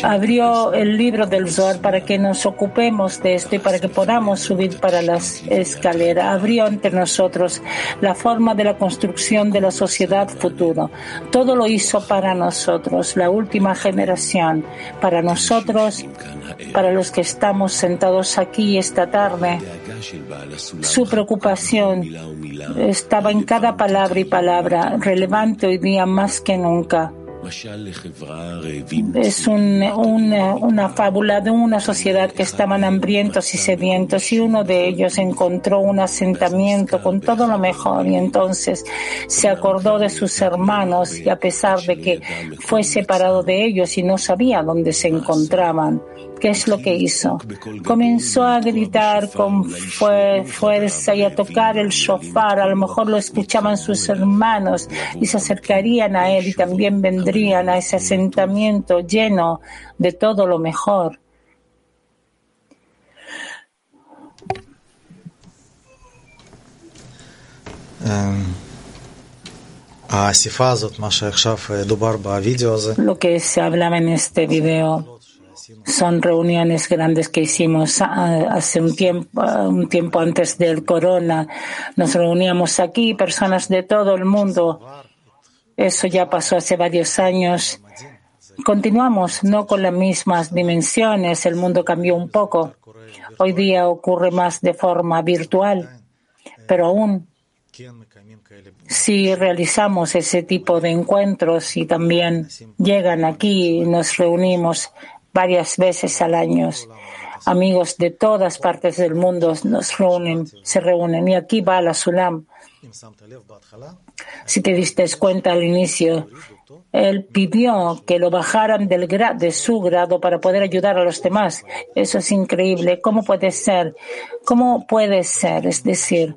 abrió el libro del Zohar para que nos ocupemos de esto y para que podamos subir para las escaleras. Abrió ante nosotros la forma de la construcción de la sociedad futuro. Todo lo hizo para nosotros, la última generación, para nosotros, para los que estamos sentados aquí esta tarde. Su preocupación estaba en cada palabra y palabra, relevante hoy día más que nunca. Es una fábula de una sociedad que estaban hambrientos y sedientos y uno de ellos encontró un asentamiento con todo lo mejor y entonces se acordó de sus hermanos y a pesar de que fue separado de ellos y no sabía dónde se encontraban, ¿Qué es lo que hizo? Comenzó a gritar con fuerza y a tocar el shofar. A lo mejor lo escuchaban sus hermanos y se acercarían a él y también vendrían a ese asentamiento lleno de todo lo mejor. Lo que se hablaba en este video son reuniones grandes que hicimos ah, hace un tiempo, un tiempo antes del corona. Nos reuníamos aquí, personas de todo el mundo. Eso ya pasó hace varios años. Continuamos, no con las mismas dimensiones. El mundo cambió un poco. Hoy día ocurre más de forma virtual, pero aún si realizamos ese tipo de encuentros y también llegan aquí y nos reunimos varias veces al año. Amigos de todas partes del mundo nos reúnen, se reúnen. Y aquí va la Sulam. Si te diste cuenta al inicio, él pidió que lo bajaran del de su grado para poder ayudar a los demás. Eso es increíble. ¿Cómo puede ser? ¿Cómo puede ser? Es decir,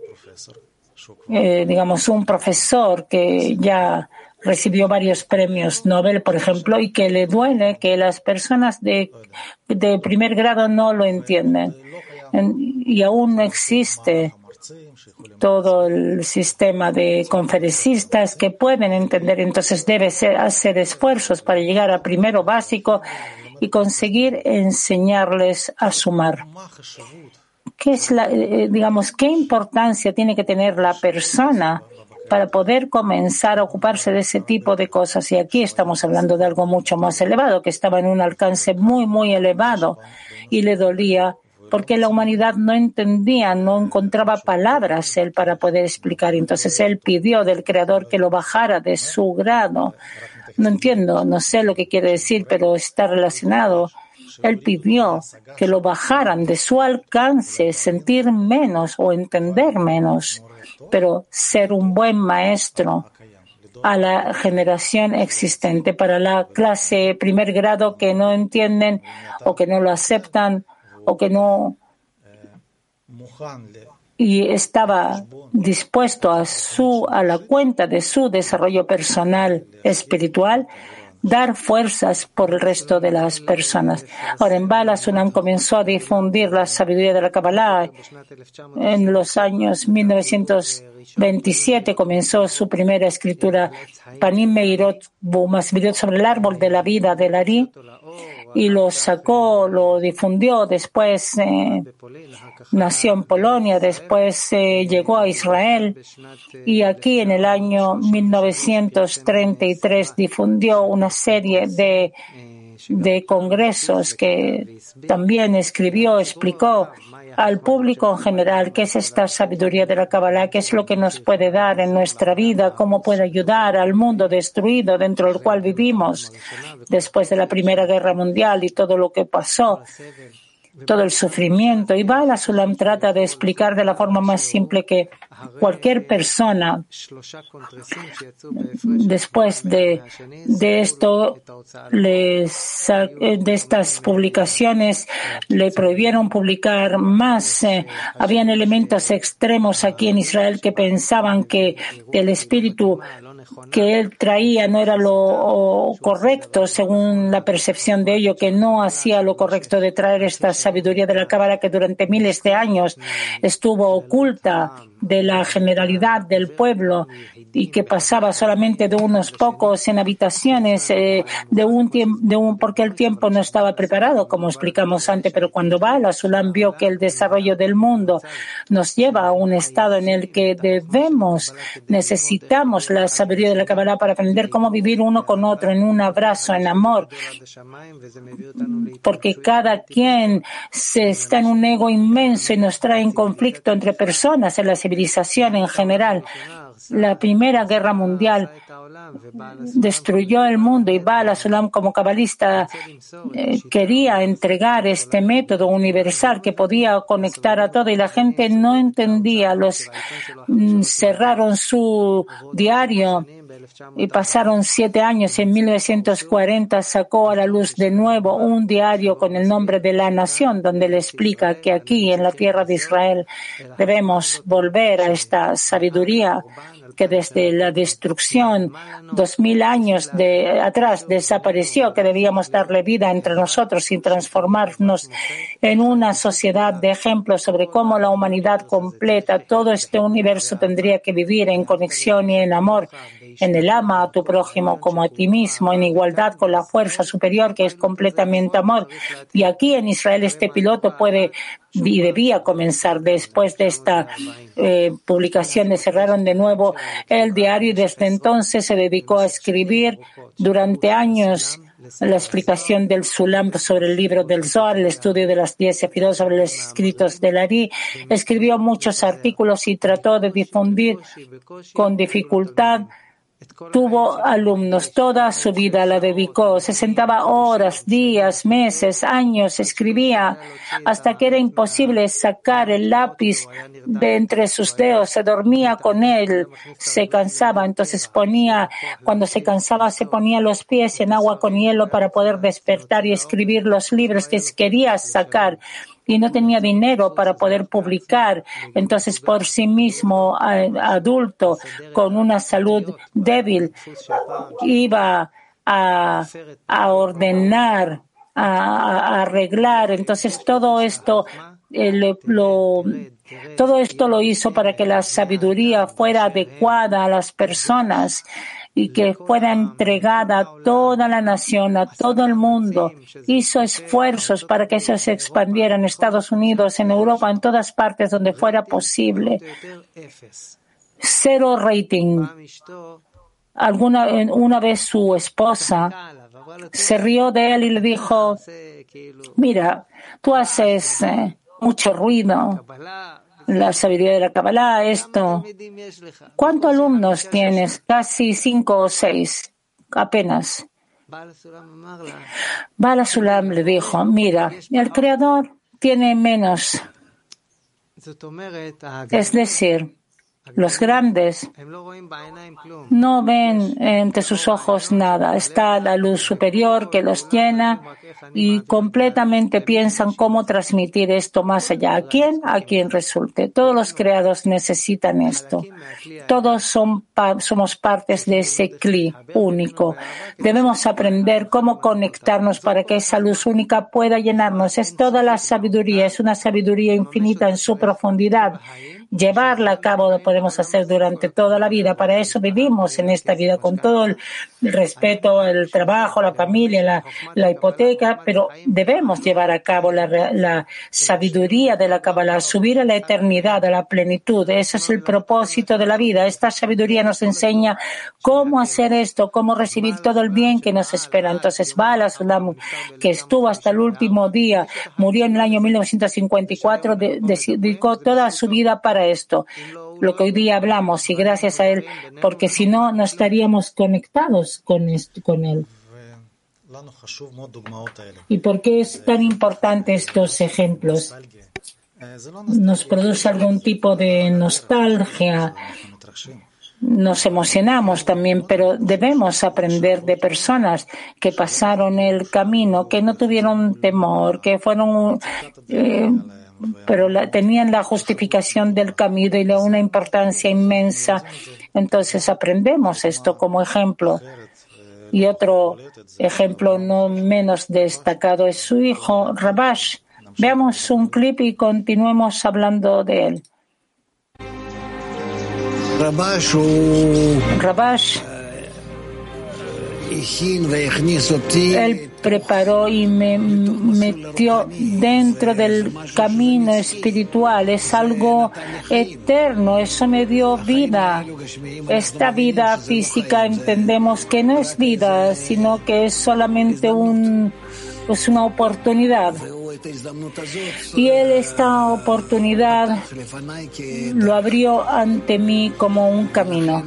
eh, digamos, un profesor que ya recibió varios premios Nobel, por ejemplo, y que le duele que las personas de, primer grado no lo entienden. y aún no existe todo el sistema de conferencistas que pueden entender. Entonces debe hacer esfuerzos para llegar a primero básico y conseguir enseñarles a sumar. ¿Qué es la, eh, digamos, qué importancia tiene que tener la persona para poder comenzar a ocuparse de ese tipo de cosas. Y aquí estamos hablando de algo mucho más elevado, que estaba en un alcance muy, muy elevado y le dolía porque la humanidad no entendía, no encontraba palabras él para poder explicar. Entonces él pidió del Creador que lo bajara de su grado. No entiendo, no sé lo que quiere decir, pero está relacionado. Él pidió que lo bajaran de su alcance, sentir menos o entender menos pero ser un buen maestro a la generación existente, para la clase primer grado que no entienden o que no lo aceptan o que no y estaba dispuesto a su a la cuenta de su desarrollo personal espiritual dar fuerzas por el resto de las personas. Ahora, en Bala, Sunam comenzó a difundir la sabiduría de la Kabbalah. En los años 1927 comenzó su primera escritura, Panim Meirot Bumasvirot, sobre el árbol de la vida del Ari, y lo sacó, lo difundió. Después eh, nació en Polonia, después eh, llegó a Israel y aquí en el año 1933 difundió una serie de, de congresos que también escribió, explicó al público en general qué es esta sabiduría de la Kabbalah, qué es lo que nos puede dar en nuestra vida, cómo puede ayudar al mundo destruido dentro del cual vivimos después de la Primera Guerra Mundial y todo lo que pasó. todo el sufrimiento. Y Bala Sulam trata de explicar de la forma más simple que cualquier persona, después de, de esto, les, de estas publicaciones, le prohibieron publicar más. Eh, habían elementos extremos aquí en Israel que pensaban que el espíritu que él traía no era lo correcto según la percepción de ello, que no hacía lo correcto de traer esta sabiduría de la cámara que durante miles de años estuvo oculta de la generalidad del pueblo y que pasaba solamente de unos pocos en habitaciones eh, de un de un, porque el tiempo no estaba preparado, como explicamos antes, pero cuando va la Sulam vio que el desarrollo del mundo nos lleva a un estado en el que debemos, necesitamos la sabiduría de la Kabbalah para aprender cómo vivir uno con otro en un abrazo, en amor, porque cada quien se está en un ego inmenso y nos trae en conflicto entre personas en la en general. La Primera Guerra Mundial destruyó el mundo y Bala Sulam como cabalista eh, quería entregar este método universal que podía conectar a todo y la gente no entendía. Los mm, cerraron su diario y pasaron siete años. En 1940 sacó a la luz de nuevo un diario con el nombre de la nación, donde le explica que aquí en la tierra de Israel debemos volver a esta sabiduría que desde la destrucción dos mil años de atrás desapareció, que debíamos darle vida entre nosotros y transformarnos en una sociedad de ejemplos sobre cómo la humanidad completa, todo este universo tendría que vivir en conexión y en amor en el ama a tu prójimo como a ti mismo, en igualdad con la fuerza superior que es completamente amor. Y aquí en Israel este piloto puede y debía comenzar después de esta eh, publicación. Cerraron de nuevo el diario y desde entonces se dedicó a escribir durante años la explicación del Sulam sobre el libro del Zohar, el estudio de las diez sefirot sobre los escritos del Ari. Escribió muchos artículos y trató de difundir con dificultad Tuvo alumnos, toda su vida la dedicó, se sentaba horas, días, meses, años, escribía, hasta que era imposible sacar el lápiz de entre sus dedos, se dormía con él, se cansaba, entonces ponía, cuando se cansaba, se ponía los pies en agua con hielo para poder despertar y escribir los libros que quería sacar y no tenía dinero para poder publicar. Entonces, por sí mismo, adulto, con una salud débil, iba a, ordenar, a, arreglar. Entonces, todo esto eh, lo, todo esto lo hizo para que la sabiduría fuera adecuada a las personas y que fuera entregada a toda la nación, a todo el mundo. Hizo esfuerzos para que eso se expandiera en Estados Unidos, en Europa, en todas partes donde fuera posible. Cero rating. Alguna una vez su esposa se rió de él y le dijo, mira, tú haces eh, mucho ruido la sabiduría de la Kabbalah, esto. ¿Cuántos alumnos tienes? Casi cinco o seis, apenas. Bala Sulam le dijo, mira, el Creador tiene menos. Es decir, los grandes no ven entre sus ojos nada. Está la luz superior que los llena y completamente piensan cómo transmitir esto más allá. ¿A quién? A quien resulte. Todos los creados necesitan esto. Todos somos partes de ese cli único. Debemos aprender cómo conectarnos para que esa luz única pueda llenarnos. Es toda la sabiduría, es una sabiduría infinita en su profundidad llevarla a cabo lo podemos hacer durante toda la vida. Para eso vivimos en esta vida con todo el respeto, el trabajo, la familia, la, hipoteca, pero debemos llevar a cabo la, sabiduría de la Kabbalah, subir a la eternidad, a la plenitud. Ese es el propósito de la vida. Esta sabiduría nos enseña cómo hacer esto, cómo recibir todo el bien que nos espera. Entonces, Bala Sulam, que estuvo hasta el último día, murió en el año 1954, dedicó toda su vida para esto, lo que hoy día hablamos, y gracias a él, porque si no, no estaríamos conectados con, con él. ¿Y por qué es tan importante estos ejemplos? Nos produce algún tipo de nostalgia, nos emocionamos también, pero debemos aprender de personas que pasaron el camino, que no tuvieron temor, que fueron, eh, pero tenían la justificación del camino y una importancia inmensa. Entonces aprendemos esto como ejemplo. Y otro ejemplo no menos destacado es su hijo, Rabash. Veamos un clip y continuemos hablando de él. Rabash, él preparó y me metió dentro del camino espiritual. Es algo eterno, eso me dio vida. Esta vida física entendemos que no es vida, sino que es solamente un, pues una oportunidad. Y él esta oportunidad lo abrió ante mí como un camino.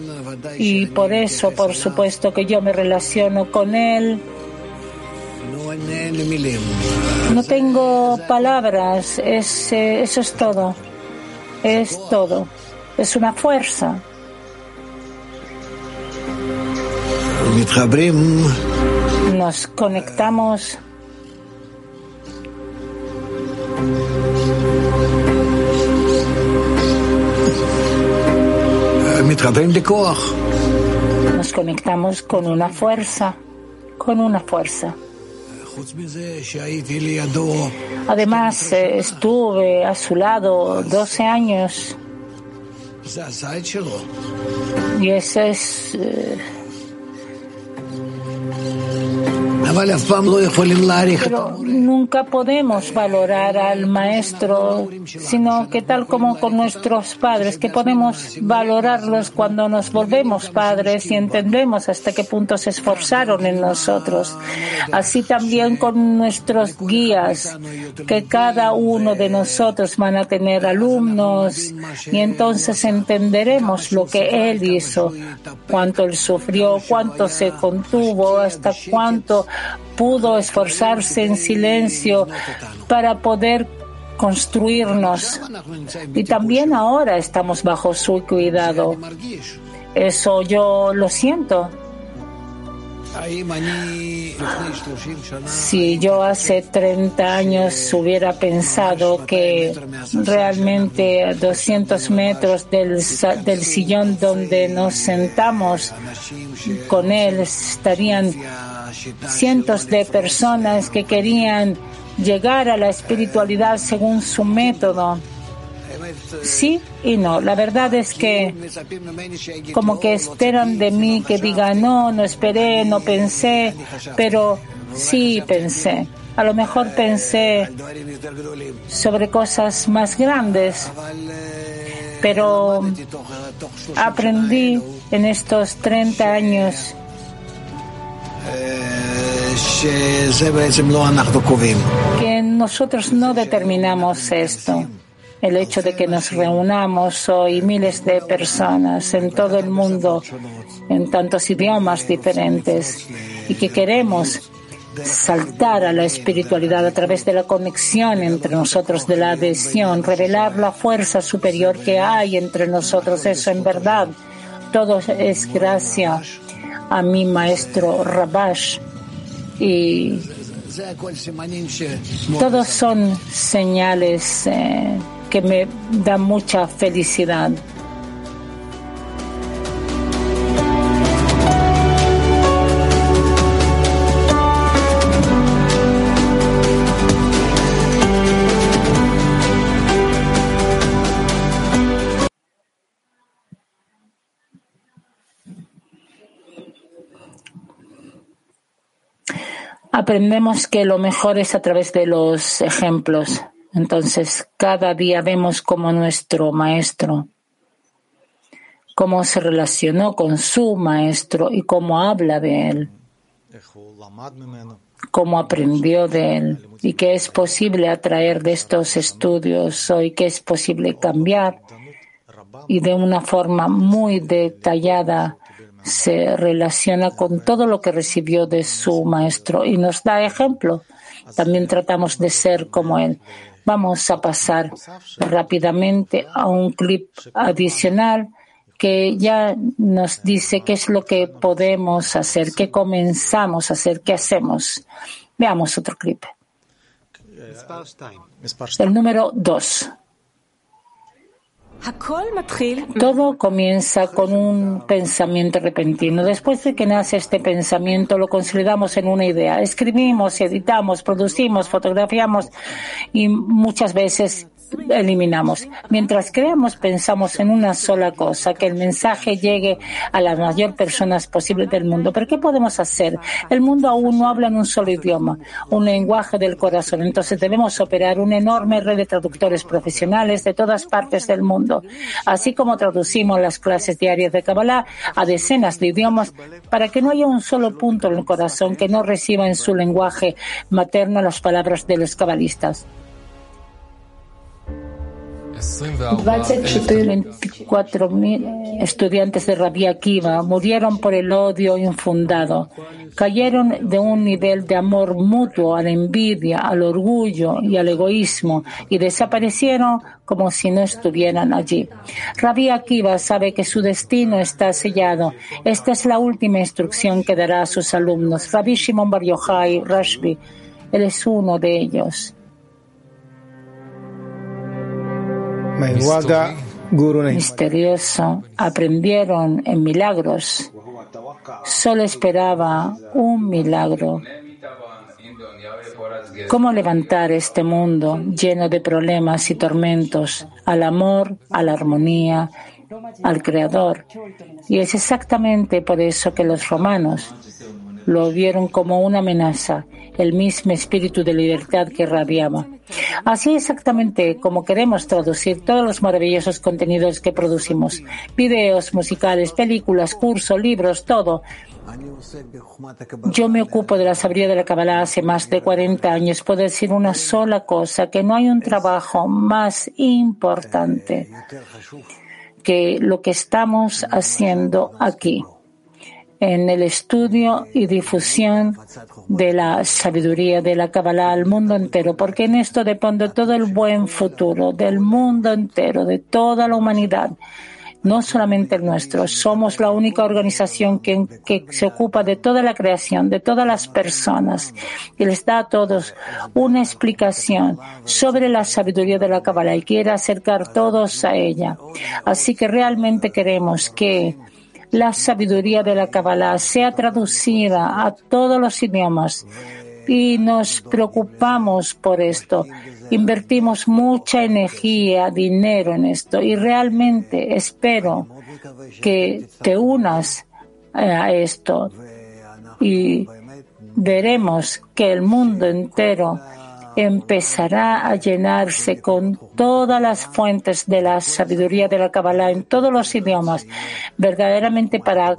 Y por eso, por supuesto, que yo me relaciono con él. No tengo palabras, es, eh, eso es todo. Es todo. Es una fuerza. Nos conectamos nos conectamos con una fuerza, con una fuerza. Además, eh, estuve a su lado 12 años. Y ese es pero nunca podemos valorar al maestro, sino que tal como con nuestros padres, que podemos valorarlos cuando nos volvemos padres y entendemos hasta qué punto se esforzaron en nosotros. Así también con nuestros guías, que cada uno de nosotros van a tener alumnos y entonces entenderemos lo que él hizo, cuánto él sufrió, cuánto se contuvo, hasta cuánto pudo esforzarse en silencio para poder construirnos. Y también ahora estamos bajo su cuidado. Eso yo lo siento. Si yo hace 30 años hubiera pensado que realmente a 200 metros del, del sillón donde nos sentamos con él estarían cientos de personas que querían llegar a la espiritualidad según su método. Sí y no. La verdad es que como que esperan de mí que diga no, no esperé, no pensé, pero sí pensé. A lo mejor pensé sobre cosas más grandes, pero aprendí en estos 30 años que nosotros no determinamos esto. El hecho de que nos reunamos hoy miles de personas en todo el mundo, en tantos idiomas diferentes, y que queremos saltar a la espiritualidad a través de la conexión entre nosotros, de la adhesión, revelar la fuerza superior que hay entre nosotros. Eso en verdad, todo es gracia a mi maestro Rabash y todos son señales eh, que me dan mucha felicidad. Aprendemos que lo mejor es a través de los ejemplos. Entonces, cada día vemos como nuestro maestro, cómo se relacionó con su maestro y cómo habla de él, cómo aprendió de él y que es posible atraer de estos estudios hoy, que es posible cambiar y de una forma muy detallada se relaciona con todo lo que recibió de su maestro y nos da ejemplo. También tratamos de ser como él. Vamos a pasar rápidamente a un clip adicional que ya nos dice qué es lo que podemos hacer, qué comenzamos a hacer, qué hacemos. Veamos otro clip. El número dos. Todo comienza con un pensamiento repentino. Después de que nace este pensamiento, lo consolidamos en una idea. Escribimos, editamos, producimos, fotografiamos y muchas veces eliminamos. Mientras creamos, pensamos en una sola cosa, que el mensaje llegue a las mayor personas posibles del mundo. Pero ¿qué podemos hacer? El mundo aún no habla en un solo idioma, un lenguaje del corazón. Entonces debemos operar una enorme red de traductores profesionales de todas partes del mundo, así como traducimos las clases diarias de Kabbalah a decenas de idiomas para que no haya un solo punto en el corazón que no reciba en su lenguaje materno las palabras de los cabalistas. 24.000 estudiantes de Rabia Akiva murieron por el odio infundado. Cayeron de un nivel de amor mutuo a la envidia, al orgullo y al egoísmo y desaparecieron como si no estuvieran allí. Rabbi Akiva sabe que su destino está sellado. Esta es la última instrucción que dará a sus alumnos. Rabbi Shimon Bar Yochai Rashbi, él es uno de ellos. Misterioso, aprendieron en milagros. Solo esperaba un milagro. ¿Cómo levantar este mundo lleno de problemas y tormentos al amor, a la armonía, al Creador? Y es exactamente por eso que los romanos lo vieron como una amenaza, el mismo espíritu de libertad que irradiaba. Así exactamente como queremos traducir todos los maravillosos contenidos que producimos, videos, musicales, películas, cursos, libros, todo. Yo me ocupo de la sabiduría de la Kabbalah hace más de 40 años. Puedo decir una sola cosa, que no hay un trabajo más importante que lo que estamos haciendo aquí en el estudio y difusión de la sabiduría de la Kabbalah al mundo entero, porque en esto depende todo el buen futuro del mundo entero, de toda la humanidad, no solamente el nuestro. Somos la única organización que, que se ocupa de toda la creación, de todas las personas, y les da a todos una explicación sobre la sabiduría de la Kabbalah y quiere acercar todos a ella. Así que realmente queremos que la sabiduría de la Kabbalah sea traducida a todos los idiomas y nos preocupamos por esto. Invertimos mucha energía, dinero en esto y realmente espero que te unas a esto y veremos que el mundo entero empezará a llenarse con todas las fuentes de la sabiduría de la Kabbalah en todos los idiomas, verdaderamente para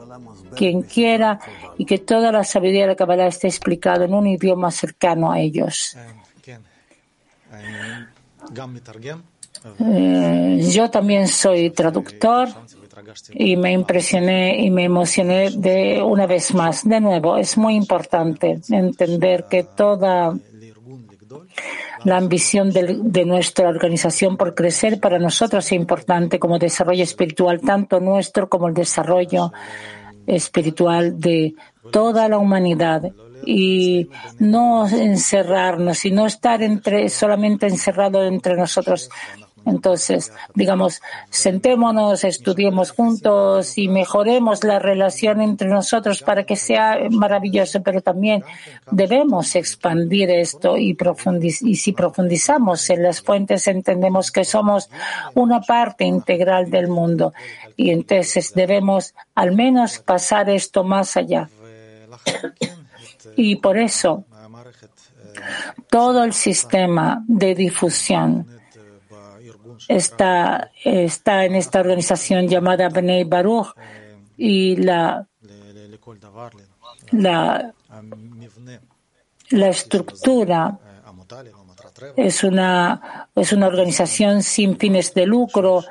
quien quiera y que toda la sabiduría de la Kabbalah esté explicada en un idioma cercano a ellos. Eh, yo también soy traductor y me impresioné y me emocioné de una vez más. De nuevo, es muy importante entender que toda la ambición de, nuestra organización por crecer para nosotros es importante como desarrollo espiritual, tanto nuestro como el desarrollo espiritual de toda la humanidad. Y no encerrarnos y no estar solamente encerrado entre nosotros entonces, digamos, sentémonos, estudiemos juntos y mejoremos la relación entre nosotros para que sea maravilloso, pero también debemos expandir esto y, y si profundizamos en las fuentes entendemos que somos una parte integral del mundo y entonces debemos al menos pasar esto más allá. y por eso todo el sistema de difusión está, está en esta organización llamada Bnei Baruch y la, la, la estructura es una, es una organización sin fines de lucro.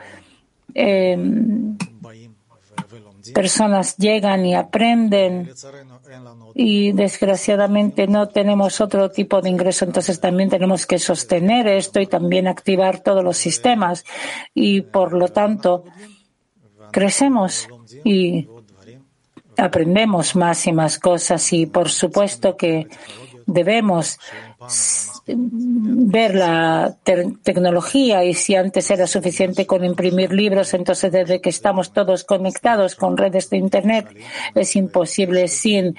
Eh, personas llegan y aprenden y desgraciadamente no tenemos otro tipo de ingreso, entonces también tenemos que sostener esto y también activar todos los sistemas. Y por lo tanto crecemos y aprendemos más y más cosas. Y por supuesto que debemos ver la tecnología y si antes era suficiente con imprimir libros, entonces desde que estamos todos conectados con redes de Internet es imposible sin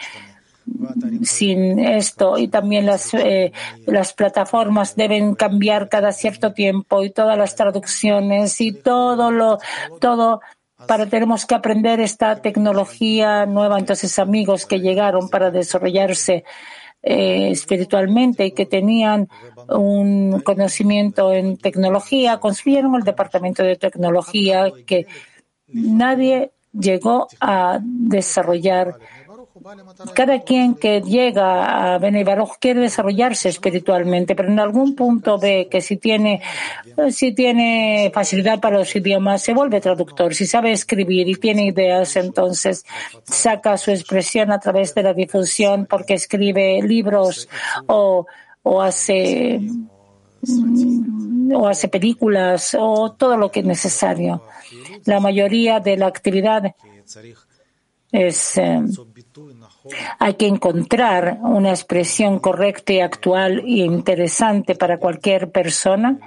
sin esto. Y también las eh, las plataformas deben cambiar cada cierto tiempo y todas las traducciones y todo lo todo para tenemos que aprender esta tecnología nueva. Entonces amigos que llegaron para desarrollarse eh, espiritualmente y que tenían un conocimiento en tecnología, construyeron el departamento de tecnología que nadie llegó a desarrollar cada quien que llega a Bene quiere desarrollarse espiritualmente, pero en algún punto ve que si tiene, si tiene facilidad para los idiomas, se vuelve traductor. Si sabe escribir y tiene ideas, entonces saca su expresión a través de la difusión porque escribe libros o, o hace o hace películas o todo lo que es necesario. La mayoría de la actividad es eh, hay que encontrar una expresión correcta y actual e interesante para cualquier persona.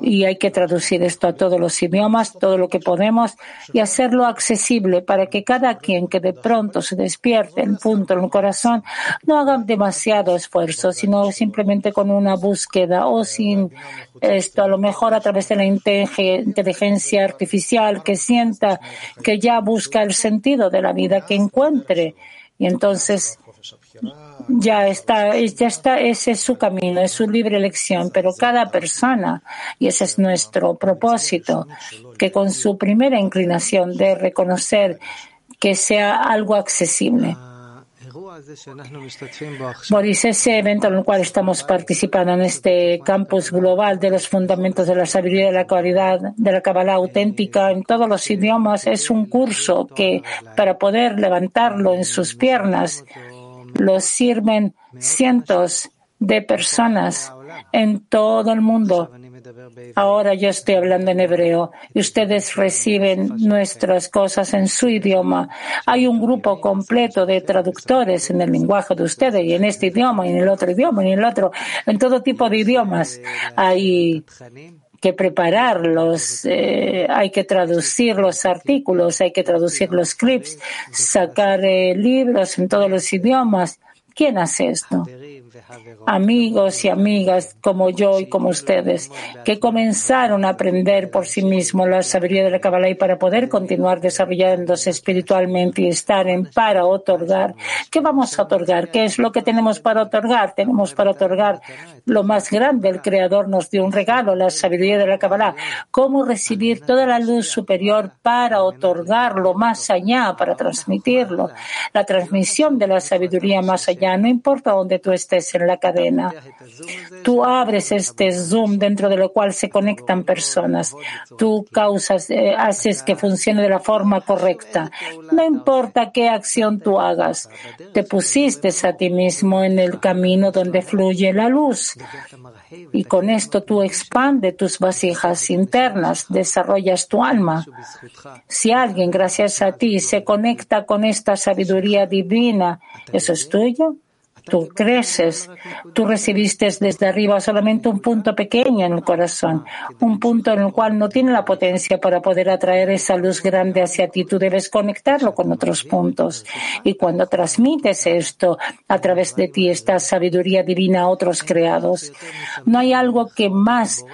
Y hay que traducir esto a todos los idiomas, todo lo que podemos y hacerlo accesible para que cada quien que de pronto se despierte el punto en el corazón no haga demasiado esfuerzo, sino simplemente con una búsqueda o sin esto, a lo mejor a través de la inteligencia artificial que sienta que ya busca el sentido de la vida que encuentre y entonces ya está, ya está, ese es su camino, es su libre elección, pero cada persona, y ese es nuestro propósito, que con su primera inclinación de reconocer que sea algo accesible. Boris, ese evento en el cual estamos participando en este campus global de los fundamentos de la sabiduría de la cualidad de la Kabbalah auténtica en todos los idiomas es un curso que para poder levantarlo en sus piernas lo sirven cientos de personas en todo el mundo Ahora yo estoy hablando en hebreo y ustedes reciben nuestras cosas en su idioma. Hay un grupo completo de traductores en el lenguaje de ustedes y en este idioma y en el otro idioma y en el otro, en todo tipo de idiomas. Hay que prepararlos, eh, hay que traducir los artículos, hay que traducir los clips, sacar eh, libros en todos los idiomas. ¿Quién hace esto? Amigos y amigas como yo y como ustedes, que comenzaron a aprender por sí mismos la sabiduría de la Kabbalah y para poder continuar desarrollándose espiritualmente y estar en para otorgar. ¿Qué vamos a otorgar? ¿Qué es lo que tenemos para otorgar? Tenemos para otorgar lo más grande. El Creador nos dio un regalo, la sabiduría de la Kabbalah. ¿Cómo recibir toda la luz superior para otorgarlo más allá, para transmitirlo? La transmisión de la sabiduría más allá, no importa dónde tú estés en la cadena. Tú abres este Zoom dentro de lo cual se conectan personas. Tú causas, eh, haces que funcione de la forma correcta. No importa qué acción tú hagas. Te pusiste a ti mismo en el camino donde fluye la luz. Y con esto tú expandes tus vasijas internas, desarrollas tu alma. Si alguien, gracias a ti, se conecta con esta sabiduría divina, ¿eso es tuyo? Tú creces, tú recibiste desde arriba solamente un punto pequeño en el corazón, un punto en el cual no tiene la potencia para poder atraer esa luz grande hacia ti. Tú debes conectarlo con otros puntos. Y cuando transmites esto a través de ti, esta sabiduría divina a otros creados, no hay algo que más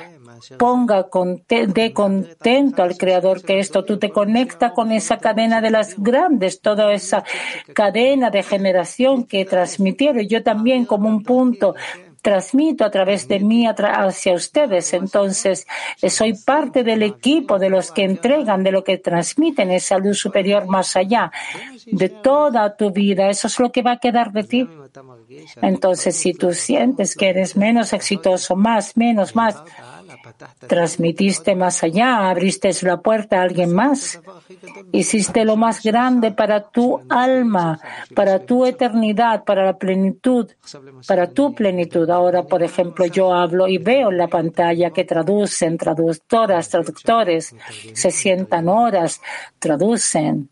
ponga de contento al Creador que esto. Tú te conectas con esa cadena de las grandes, toda esa cadena de generación que transmitieron. Yo también como un punto transmito a través de mí hacia ustedes. Entonces, soy parte del equipo de los que entregan, de lo que transmiten esa luz superior más allá de toda tu vida. Eso es lo que va a quedar de ti. Entonces, si tú sientes que eres menos exitoso, más, menos, más, transmitiste más allá, abriste la puerta a alguien más, hiciste lo más grande para tu alma, para tu eternidad, para la plenitud, para tu plenitud. Ahora, por ejemplo, yo hablo y veo en la pantalla que traducen, traductoras, traductores, se sientan horas, traducen.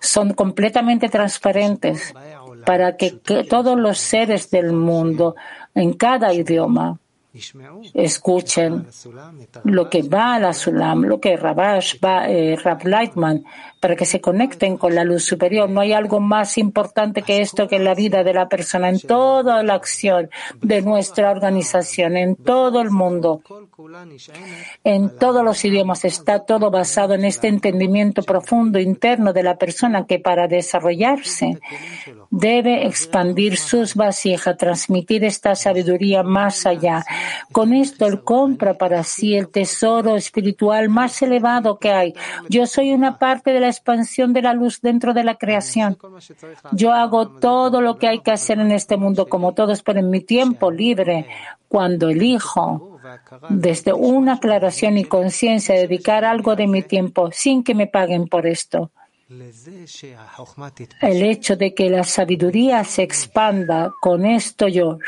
Son completamente transparentes para que, todos los seres del mundo en cada idioma escuchen lo que va a la Sulam, lo que Rabash va, eh, Rab Lightman, para que se conecten con la luz superior. No hay algo más importante que esto que la vida de la persona, en toda la acción de nuestra organización, en todo el mundo, en todos los idiomas. Está todo basado en este entendimiento profundo interno de la persona que para desarrollarse debe expandir sus vasijas, transmitir esta sabiduría más allá. Con esto él compra para sí el tesoro espiritual más elevado que hay. Yo soy una parte de la expansión de la luz dentro de la creación. Yo hago todo lo que hay que hacer en este mundo como todos, pero en mi tiempo libre, cuando elijo desde una aclaración y conciencia dedicar algo de mi tiempo sin que me paguen por esto el hecho de que la sabiduría se expanda, con esto yo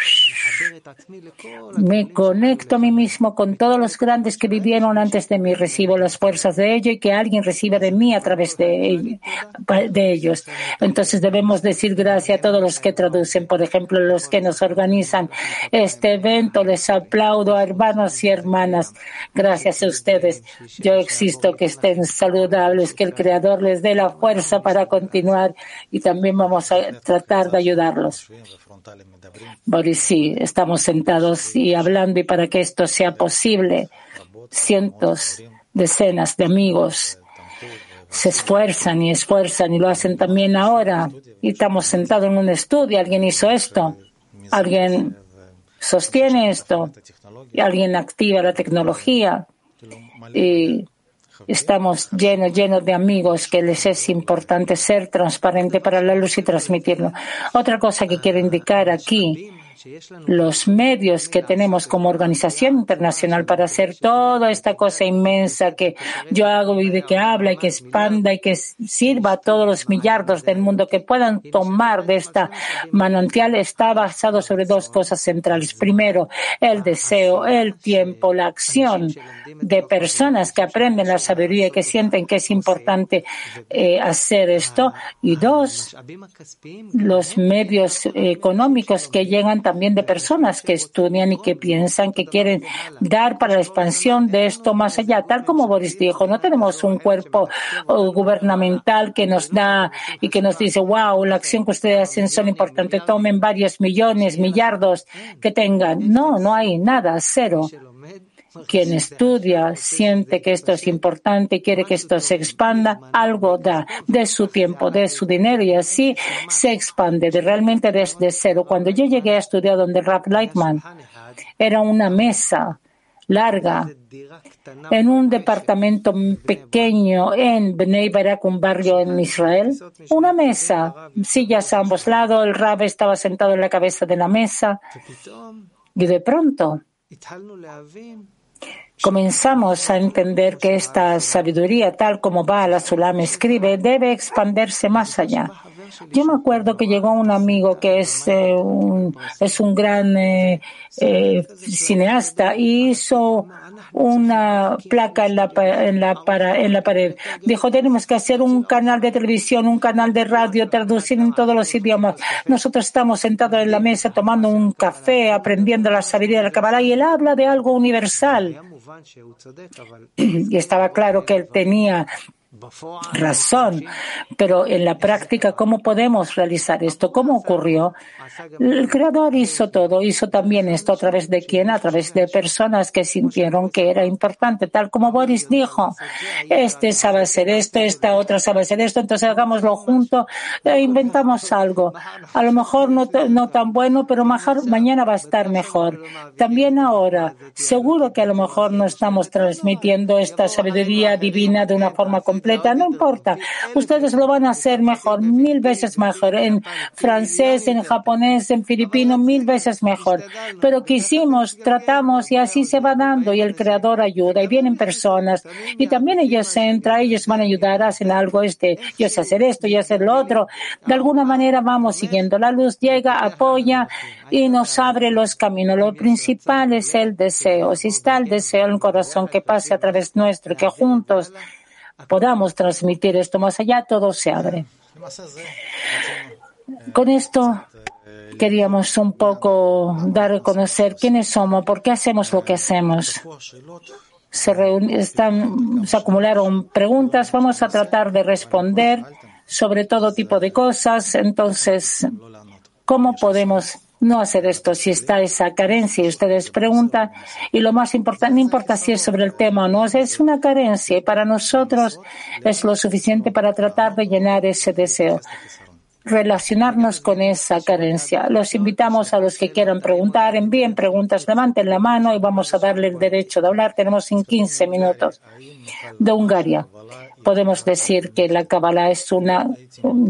me conecto a mí mismo con todos los grandes que vivieron antes de mí, recibo las fuerzas de ello y que alguien reciba de mí a través de, de ellos. Entonces debemos decir gracias a todos los que traducen, por ejemplo, los que nos organizan este evento. Les aplaudo a hermanos y hermanas. Gracias a ustedes. Yo existo, que estén saludables, que el Creador les dé la fuerza para continuar y también vamos a tratar de ayudarlos. Boris, sí, estamos sentados y hablando y para que esto sea posible, cientos, decenas de amigos se esfuerzan y esfuerzan y lo hacen también ahora. Y estamos sentados en un estudio, alguien hizo esto, alguien sostiene esto, y alguien activa la tecnología. Y Estamos llenos, llenos de amigos que les es importante ser transparente para la luz y transmitirlo. Otra cosa que quiero indicar aquí los medios que tenemos como organización internacional para hacer toda esta cosa inmensa que yo hago y de que habla y que expanda y que sirva a todos los millardos del mundo que puedan tomar de esta manantial está basado sobre dos cosas centrales. Primero, el deseo, el tiempo, la acción de personas que aprenden la sabiduría y que sienten que es importante eh, hacer esto. Y dos, los medios económicos que llegan también de personas que estudian y que piensan que quieren dar para la expansión de esto más allá. Tal como Boris dijo, no tenemos un cuerpo gubernamental que nos da y que nos dice, wow, la acción que ustedes hacen son importantes, tomen varios millones, millardos que tengan. No, no hay nada, cero. Quien estudia, siente que esto es importante y quiere que esto se expanda, algo da de su tiempo, de su dinero y así se expande de realmente desde cero. Cuando yo llegué a estudiar donde Rap Lightman, era una mesa larga en un departamento pequeño en Bnei Barak, un barrio en Israel. Una mesa, sillas a ambos lados, el rab estaba sentado en la cabeza de la mesa y de pronto comenzamos a entender que esta sabiduría, tal como Bala Sulam escribe, debe expandirse más allá. Yo me acuerdo que llegó un amigo que es, eh, un, es un gran eh, eh, cineasta y hizo una placa en la, en, la para, en la pared. Dijo, tenemos que hacer un canal de televisión, un canal de radio, traducir en todos los idiomas. Nosotros estamos sentados en la mesa tomando un café, aprendiendo la sabiduría de la Kabbalah y él habla de algo universal. Y estaba claro que él tenía razón, pero en la práctica, ¿cómo podemos realizar esto? ¿Cómo ocurrió? El Creador hizo todo, hizo también esto a través de quién? A través de personas que sintieron que era importante, tal como Boris dijo, este sabe hacer esto, esta otra sabe hacer esto, entonces hagámoslo junto e inventamos algo. A lo mejor no, no tan bueno, pero mañana va a estar mejor. También ahora, seguro que a lo mejor no estamos transmitiendo esta sabiduría divina de una forma no importa. Ustedes lo van a hacer mejor, mil veces mejor, en francés, en japonés, en filipino, mil veces mejor. Pero quisimos, tratamos y así se va dando y el creador ayuda y vienen personas y también ellos entran, ellos van a ayudar, hacen algo, este, yo sé hacer esto, yo sé lo otro. De alguna manera vamos siguiendo. La luz llega, apoya y nos abre los caminos. Lo principal es el deseo. Si está el deseo en el corazón que pase a través nuestro, que juntos podamos transmitir esto más allá, todo se abre. Con esto queríamos un poco dar a conocer quiénes somos, por qué hacemos lo que hacemos. Se, están, se acumularon preguntas, vamos a tratar de responder sobre todo tipo de cosas. Entonces, ¿cómo podemos no hacer esto si está esa carencia? Y ustedes preguntan, y lo más importante, no importa si es sobre el tema o no, es una carencia y para nosotros es lo suficiente para tratar de llenar ese deseo relacionarnos con esa carencia. Los invitamos a los que quieran preguntar, envíen preguntas, levanten la mano y vamos a darle el derecho de hablar. Tenemos en 15 minutos de Hungría podemos decir que la Kabbalah es una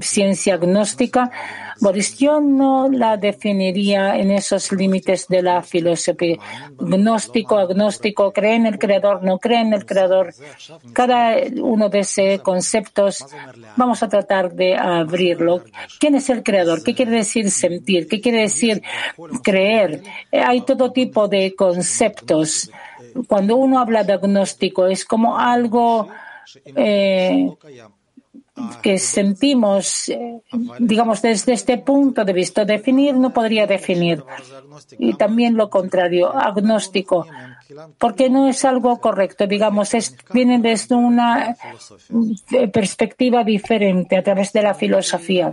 ciencia agnóstica. Boris, yo no la definiría en esos límites de la filosofía. Gnóstico, agnóstico, cree en el Creador, no cree en el Creador. Cada uno de esos conceptos vamos a tratar de abrirlo. ¿Quién es el Creador? ¿Qué quiere decir sentir? ¿Qué quiere decir creer? Hay todo tipo de conceptos. Cuando uno habla de agnóstico es como algo eh, que sentimos, eh, digamos, desde este punto de vista. Definir no podría definir. Y también lo contrario, agnóstico, porque no es algo correcto, digamos, es, viene desde una eh, perspectiva diferente a través de la filosofía.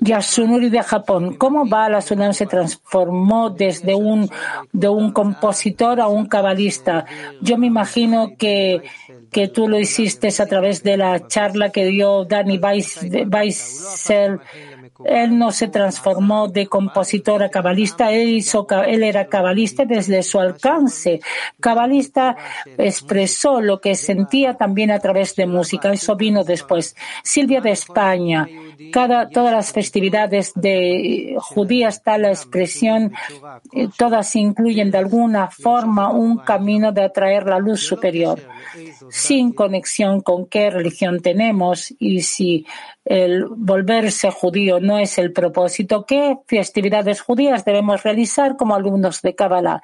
Yasunuri de Japón, ¿cómo Bala Sulam se transformó desde un, de un compositor a un cabalista? Yo me imagino que que tú lo hiciste a través de la charla que dio Danny Weissel. Él no se transformó de compositor a cabalista, él, hizo, él era cabalista desde su alcance. Cabalista expresó lo que sentía también a través de música, eso vino después. Silvia de España, cada, todas las festividades de judías está la expresión, todas incluyen de alguna forma un camino de atraer la luz superior, sin conexión con qué religión tenemos y si el volverse judío no es el propósito, qué festividades judías debemos realizar como alumnos de Kabbalah.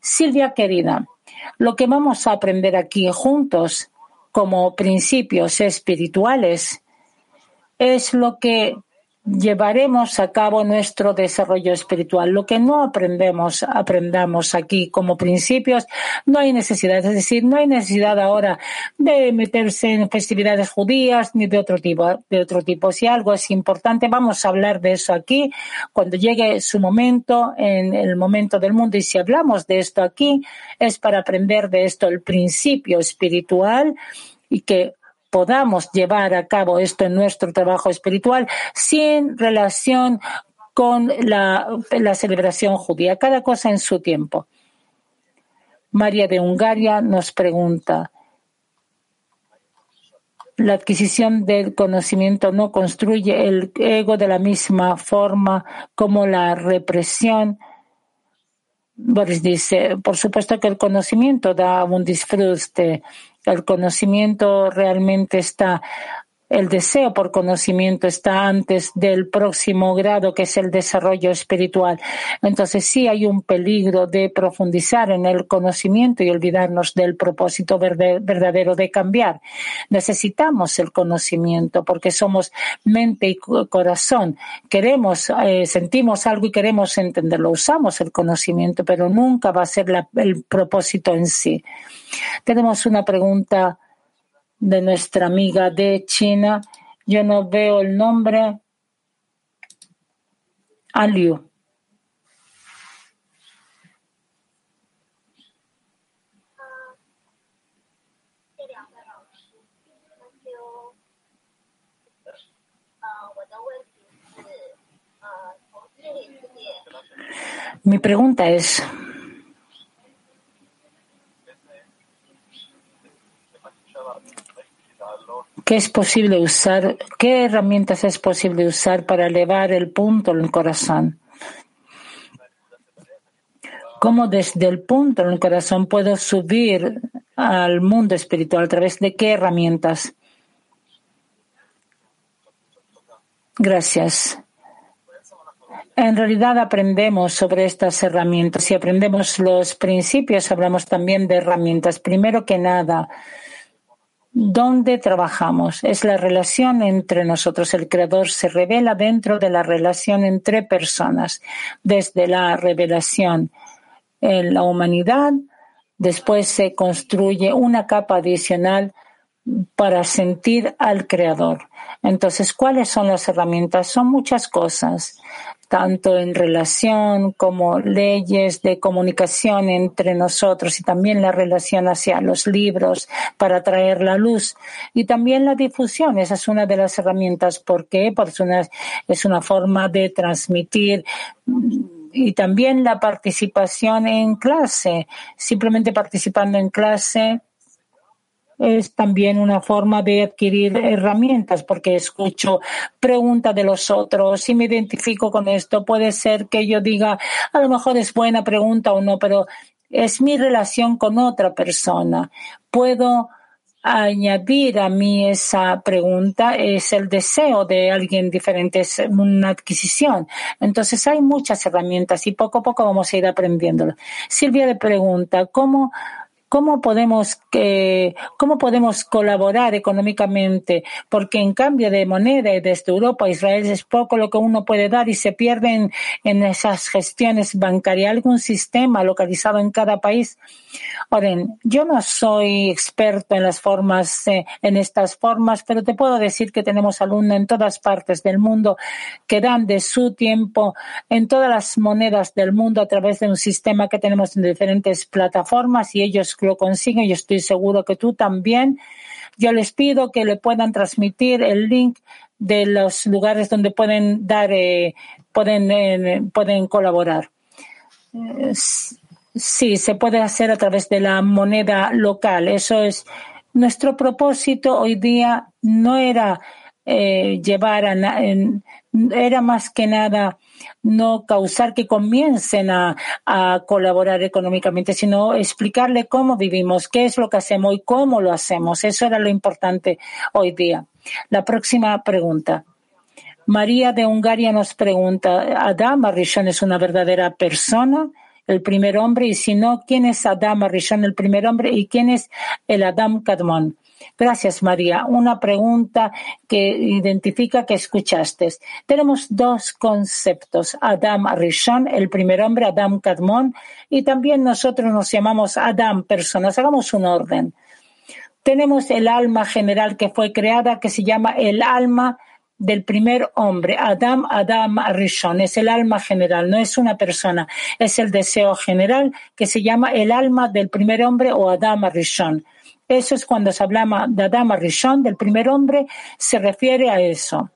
Silvia querida, lo que vamos a aprender aquí juntos como principios espirituales es lo que llevaremos a cabo nuestro desarrollo espiritual. Lo que no aprendemos, aprendamos aquí como principios, no hay necesidad. Es decir, no hay necesidad ahora de meterse en festividades judías ni de otro tipo, de otro tipo. Si algo es importante, vamos a hablar de eso aquí cuando llegue su momento, en el momento del mundo. Y si hablamos de esto aquí, es para aprender de esto el principio espiritual y que podamos llevar a cabo esto en nuestro trabajo espiritual sin relación con la, celebración judía, cada cosa en su tiempo. María de Hungaria nos pregunta, la adquisición del conocimiento no construye el ego de la misma forma como la represión. Boris dice, por supuesto que el conocimiento da un disfrute el conocimiento realmente está el deseo por conocimiento está antes del próximo grado, que es el desarrollo espiritual. Entonces sí hay un peligro de profundizar en el conocimiento y olvidarnos del propósito verdadero de cambiar. Necesitamos el conocimiento porque somos mente y corazón. Queremos, eh, sentimos algo y queremos entenderlo. Usamos el conocimiento, pero nunca va a ser el propósito en sí. Tenemos una pregunta de nuestra amiga de China. Yo no veo el nombre. Aliu. Mi pregunta es, ¿Qué es posible usar? ¿Qué herramientas es posible usar para elevar el punto en el corazón? ¿Cómo desde el punto en el corazón puedo subir al mundo espiritual? ¿A través de qué herramientas? Gracias. En realidad aprendemos sobre estas herramientas y aprendemos los principios, hablamos también de herramientas. Primero que nada, ¿dónde trabajamos? Es la relación entre nosotros. El Creador se revela dentro de la relación entre personas, desde la revelación en la humanidad, después se construye una capa adicional para sentir al Creador. Entonces, ¿cuáles son las herramientas? Son muchas cosas tanto en relación como leyes de comunicación entre nosotros y también la relación hacia los libros para traer la luz y también la difusión. Esa es una de las herramientas. ¿Por qué? Porque una, es una forma de transmitir y también la participación en clase. Simplemente participando en clase es también una forma de adquirir herramientas porque escucho preguntas de los otros y me identifico con esto. Puede ser que yo diga, a lo mejor es buena pregunta o no, pero es mi relación con otra persona. Puedo añadir a mí esa pregunta es el deseo de alguien diferente, es una adquisición. Entonces hay muchas herramientas y poco a poco vamos a ir aprendiéndolo. Silvia le pregunta, ¿cómo ¿Cómo podemos, eh, ¿Cómo podemos colaborar económicamente? Porque en cambio de moneda desde Europa Israel es poco lo que uno puede dar y se pierden en esas gestiones bancarias. ¿Algún sistema localizado en cada país? Oren, yo no soy experto en las formas, eh, en estas formas, pero te puedo decir que tenemos alumnos en todas partes del mundo que dan de su tiempo en todas las monedas del mundo a través de un sistema que tenemos en diferentes plataformas y ellos lo consiguen y estoy seguro que tú también. Yo les pido que le puedan transmitir el link de los lugares donde pueden dar, eh, pueden, eh, pueden colaborar. Sí, se puede hacer a través de la moneda local. Eso es nuestro propósito hoy día. No era eh, llevar a, era más que nada no causar que comiencen a, colaborar económicamente, sino explicarle cómo vivimos, qué es lo que hacemos y cómo lo hacemos. Eso era lo importante hoy día. La próxima pregunta. María de Hungaria nos pregunta, ¿Adam Arishon es una verdadera persona? el primer hombre, y si no, ¿quién es Adam Arishon, el primer hombre, y quién es el Adam Kadmon? Gracias, María. Una pregunta que identifica que escuchaste. Tenemos dos conceptos, Adam Rishon, el primer hombre, Adam Kadmon, y también nosotros nos llamamos Adam, personas. Hagamos un orden. Tenemos el alma general que fue creada, que se llama el alma del primer hombre, Adam, Adam Rishon, es el alma general, no es una persona, es el deseo general que se llama el alma del primer hombre o Adam Rishon. Eso es cuando se habla de Adam Rishon, del primer hombre, se refiere a eso.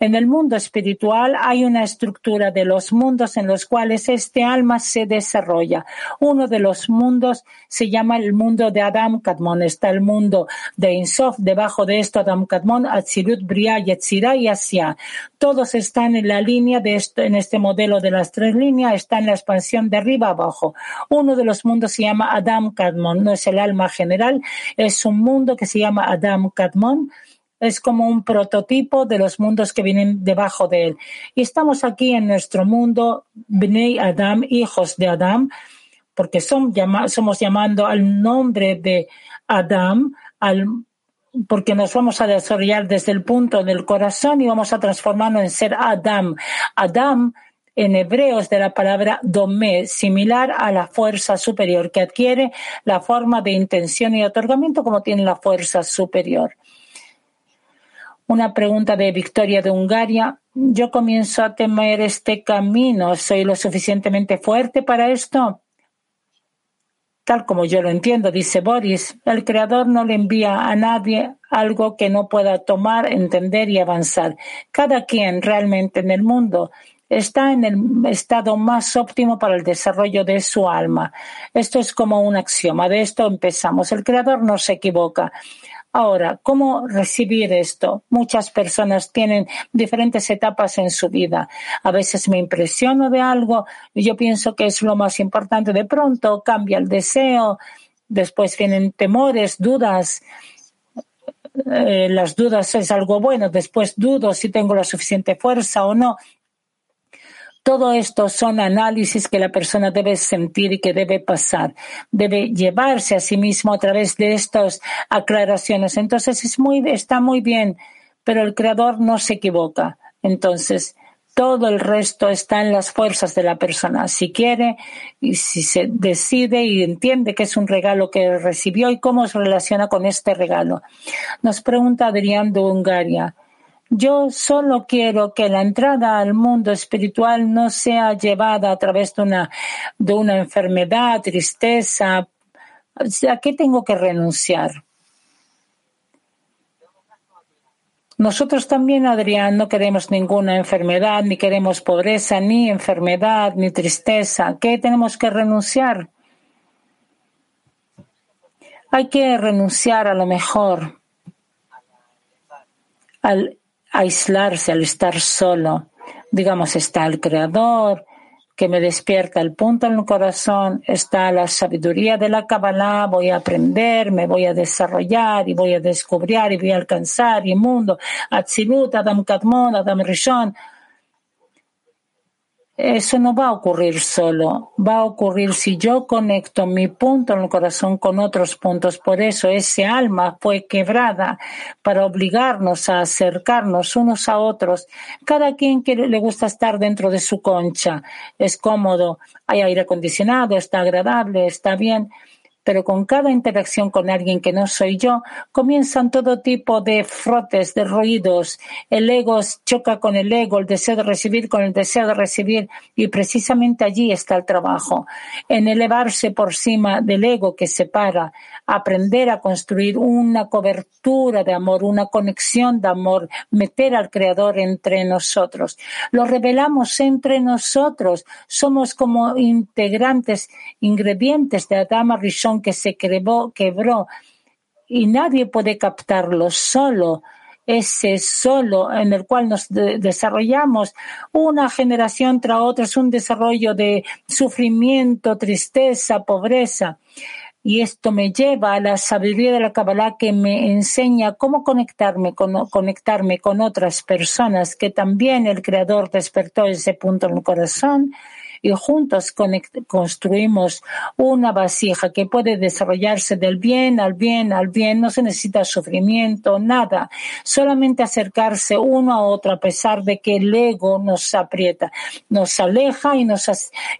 En el mundo espiritual hay una estructura de los mundos en los cuales este alma se desarrolla. Uno de los mundos se llama el mundo de Adam Kadmon. Está el mundo de Insof, debajo de esto Adam Kadmon, Atzilut, Bria, Yetzirah y Asia. Todos están en la línea de esto, en este modelo de las tres líneas, está en la expansión de arriba abajo. Uno de los mundos se llama Adam Kadmon, no es el alma general, es un mundo que se llama Adam Kadmon es como un prototipo de los mundos que vienen debajo de él. Y estamos aquí en nuestro mundo, Bnei Adam, hijos de Adam, porque somos llamando al nombre de Adam, porque nos vamos a desarrollar desde el punto del corazón y vamos a transformarnos en ser Adam. Adam en hebreo es de la palabra domé, similar a la fuerza superior, que adquiere la forma de intención y otorgamiento como tiene la fuerza superior. Una pregunta de Victoria de Hungaria. Yo comienzo a temer este camino. ¿Soy lo suficientemente fuerte para esto? Tal como yo lo entiendo, dice Boris, el Creador no le envía a nadie algo que no pueda tomar, entender y avanzar. Cada quien realmente en el mundo está en el estado más óptimo para el desarrollo de su alma. Esto es como un axioma. De esto empezamos. El Creador no se equivoca Ahora, ¿cómo recibir esto? Muchas personas tienen diferentes etapas en su vida. A veces me impresiono de algo yo pienso que es lo más importante. De pronto cambia el deseo, después vienen temores, dudas. Eh, las dudas es algo bueno, después dudo si tengo la suficiente fuerza o no. Todo esto son análisis que la persona debe sentir y que debe pasar. Debe llevarse a sí mismo a través de estas aclaraciones. Entonces es muy, está muy bien, pero el creador no se equivoca. Entonces, todo el resto está en las fuerzas de la persona. Si quiere y si se decide y entiende que es un regalo que recibió y cómo se relaciona con este regalo. Nos pregunta Adrián de Hungaria. Yo solo quiero que la entrada al mundo espiritual no sea llevada a través de una, de una enfermedad, tristeza. ¿A qué tengo que renunciar? Nosotros también, Adrián, no queremos ninguna enfermedad, ni queremos pobreza, ni enfermedad, ni tristeza. ¿Qué tenemos que renunciar? Hay que renunciar a lo mejor al aislarse, al estar solo. Digamos, está el Creador que me despierta el punto en el corazón, está la sabiduría de la Kabbalah, voy a aprender, me voy a desarrollar y voy a descubrir y voy a alcanzar y mundo, Atzilut, Adam Kadmon, Adam Rishon, eso no va a ocurrir solo, va a ocurrir si yo conecto mi punto en el corazón con otros puntos. Por eso ese alma fue quebrada para obligarnos a acercarnos unos a otros. Cada quien que le gusta estar dentro de su concha es cómodo, hay aire acondicionado, está agradable, está bien pero con cada interacción con alguien que no soy yo, comienzan todo tipo de frotes, de ruidos. El ego choca con el ego, el deseo de recibir con el deseo de recibir, y precisamente allí está el trabajo, en elevarse por cima del ego que separa, aprender a construir una cobertura de amor, una conexión de amor, meter al Creador entre nosotros. Lo revelamos entre nosotros, somos como integrantes, ingredientes de Adama Rishon que se quebró, quebró y nadie puede captarlo solo ese solo en el cual nos desarrollamos una generación tras otra es un desarrollo de sufrimiento, tristeza, pobreza. Y esto me lleva a la sabiduría de la Kabbalah que me enseña cómo conectarme con, conectarme con otras personas que también el Creador despertó ese punto en el corazón y juntos construimos una vasija que puede desarrollarse del bien al bien al bien. No se necesita sufrimiento, nada. Solamente acercarse uno a otro a pesar de que el ego nos aprieta, nos aleja y, nos,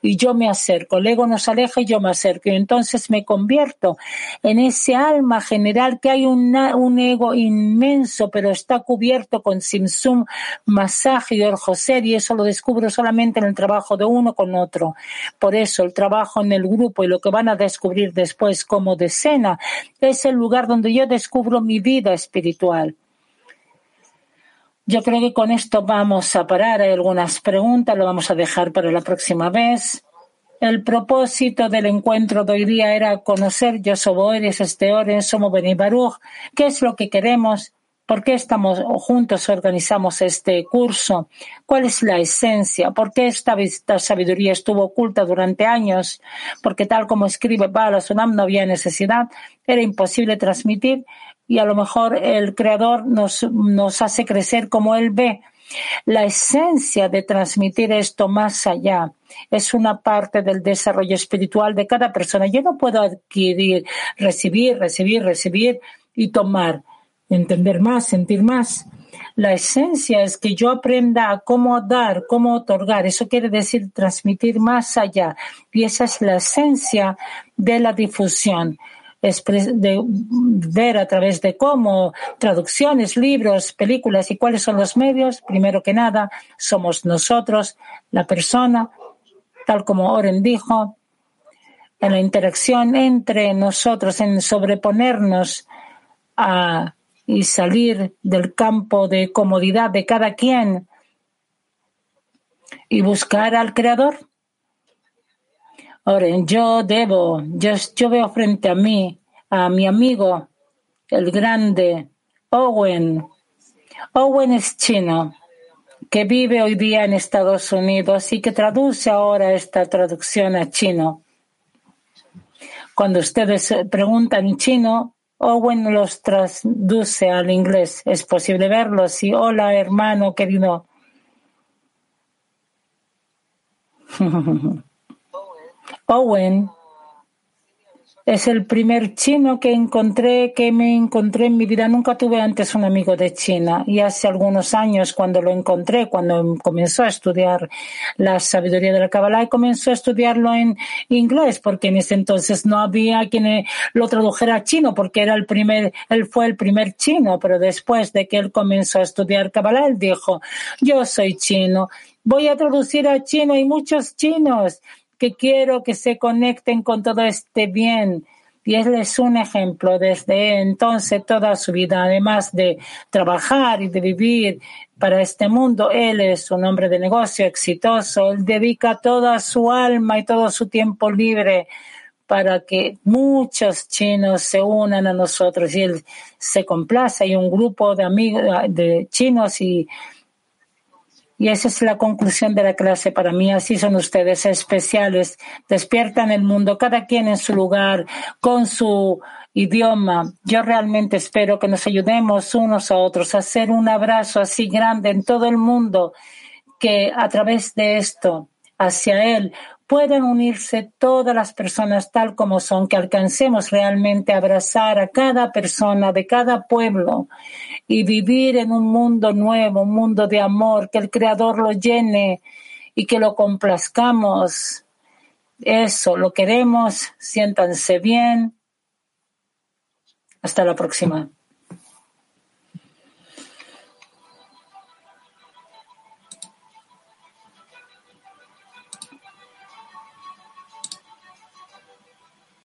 y yo me acerco. El ego nos aleja y yo me acerco. Y entonces me convierto en ese alma general que hay un ego inmenso, pero está cubierto con Simsum, masaje y orjoser y eso lo descubro solamente en el trabajo de uno con otro. Por eso el trabajo en el grupo y lo que van a descubrir después como decena es el lugar donde yo descubro mi vida espiritual. Yo creo que con esto vamos a parar. Hay algunas preguntas, lo vamos a dejar para la próxima vez. El propósito del encuentro de hoy día era conocer Yo soy este Oren, somos Beni Baruch, qué es lo que queremos ¿Por qué estamos juntos organizamos este curso? ¿Cuál es la esencia? ¿Por qué esta, sabiduría estuvo oculta durante años? Porque tal como escribe Bala Sunam no había necesidad, era imposible transmitir y a lo mejor el creador nos hace crecer como él ve. La esencia de transmitir esto más allá es una parte del desarrollo espiritual de cada persona. Yo no puedo adquirir, recibir, recibir, recibir y tomar entender más, sentir más. La esencia es que yo aprenda cómo dar, cómo otorgar. Eso quiere decir transmitir más allá. Y esa es la esencia de la difusión. De ver a través de cómo traducciones, libros, películas y cuáles son los medios. Primero que nada, somos nosotros, la persona, tal como Oren dijo, en la interacción entre nosotros, en sobreponernos a y salir del campo de comodidad de cada quien y buscar al Creador? Ahora, yo debo, yo veo frente a mí, a mi amigo, el grande Owen. Owen es chino, que vive hoy día en Estados Unidos y que traduce ahora esta traducción a chino. Cuando ustedes preguntan en chino, Owen los traduce al inglés. Es posible verlo. Sí, hola hermano querido. Owen es el primer chino que encontré, que me encontré en mi vida. Nunca tuve antes un amigo de China. Y hace algunos años, cuando lo encontré, cuando comenzó a estudiar la sabiduría de la Kabbalah, comenzó a estudiarlo en inglés, porque en ese entonces no había quien lo tradujera a chino, porque era el primer, él fue el primer chino. Pero después de que él comenzó a estudiar Kabbalah, él dijo, yo soy chino. Voy a traducir a chino y muchos chinos que quiero que se conecten con todo este bien. Y él es un ejemplo desde entonces toda su vida, además de trabajar y de vivir para este mundo. Él es un hombre de negocio exitoso. Él dedica toda su alma y todo su tiempo libre para que muchos chinos se unan a nosotros y él se complace. Hay un grupo de amigos de chinos y y esa es la conclusión de la clase para mí. Así son ustedes especiales. Despiertan el mundo, cada quien en su lugar, con su idioma. Yo realmente espero que nos ayudemos unos a otros a hacer un abrazo así grande en todo el mundo, que a través de esto, hacia Él, puedan unirse todas las personas tal como son, que alcancemos realmente a abrazar a cada persona de cada pueblo y vivir en un mundo nuevo, un mundo de amor, que el Creador lo llene y que lo complazcamos. Eso, lo queremos, siéntanse bien. Hasta la próxima.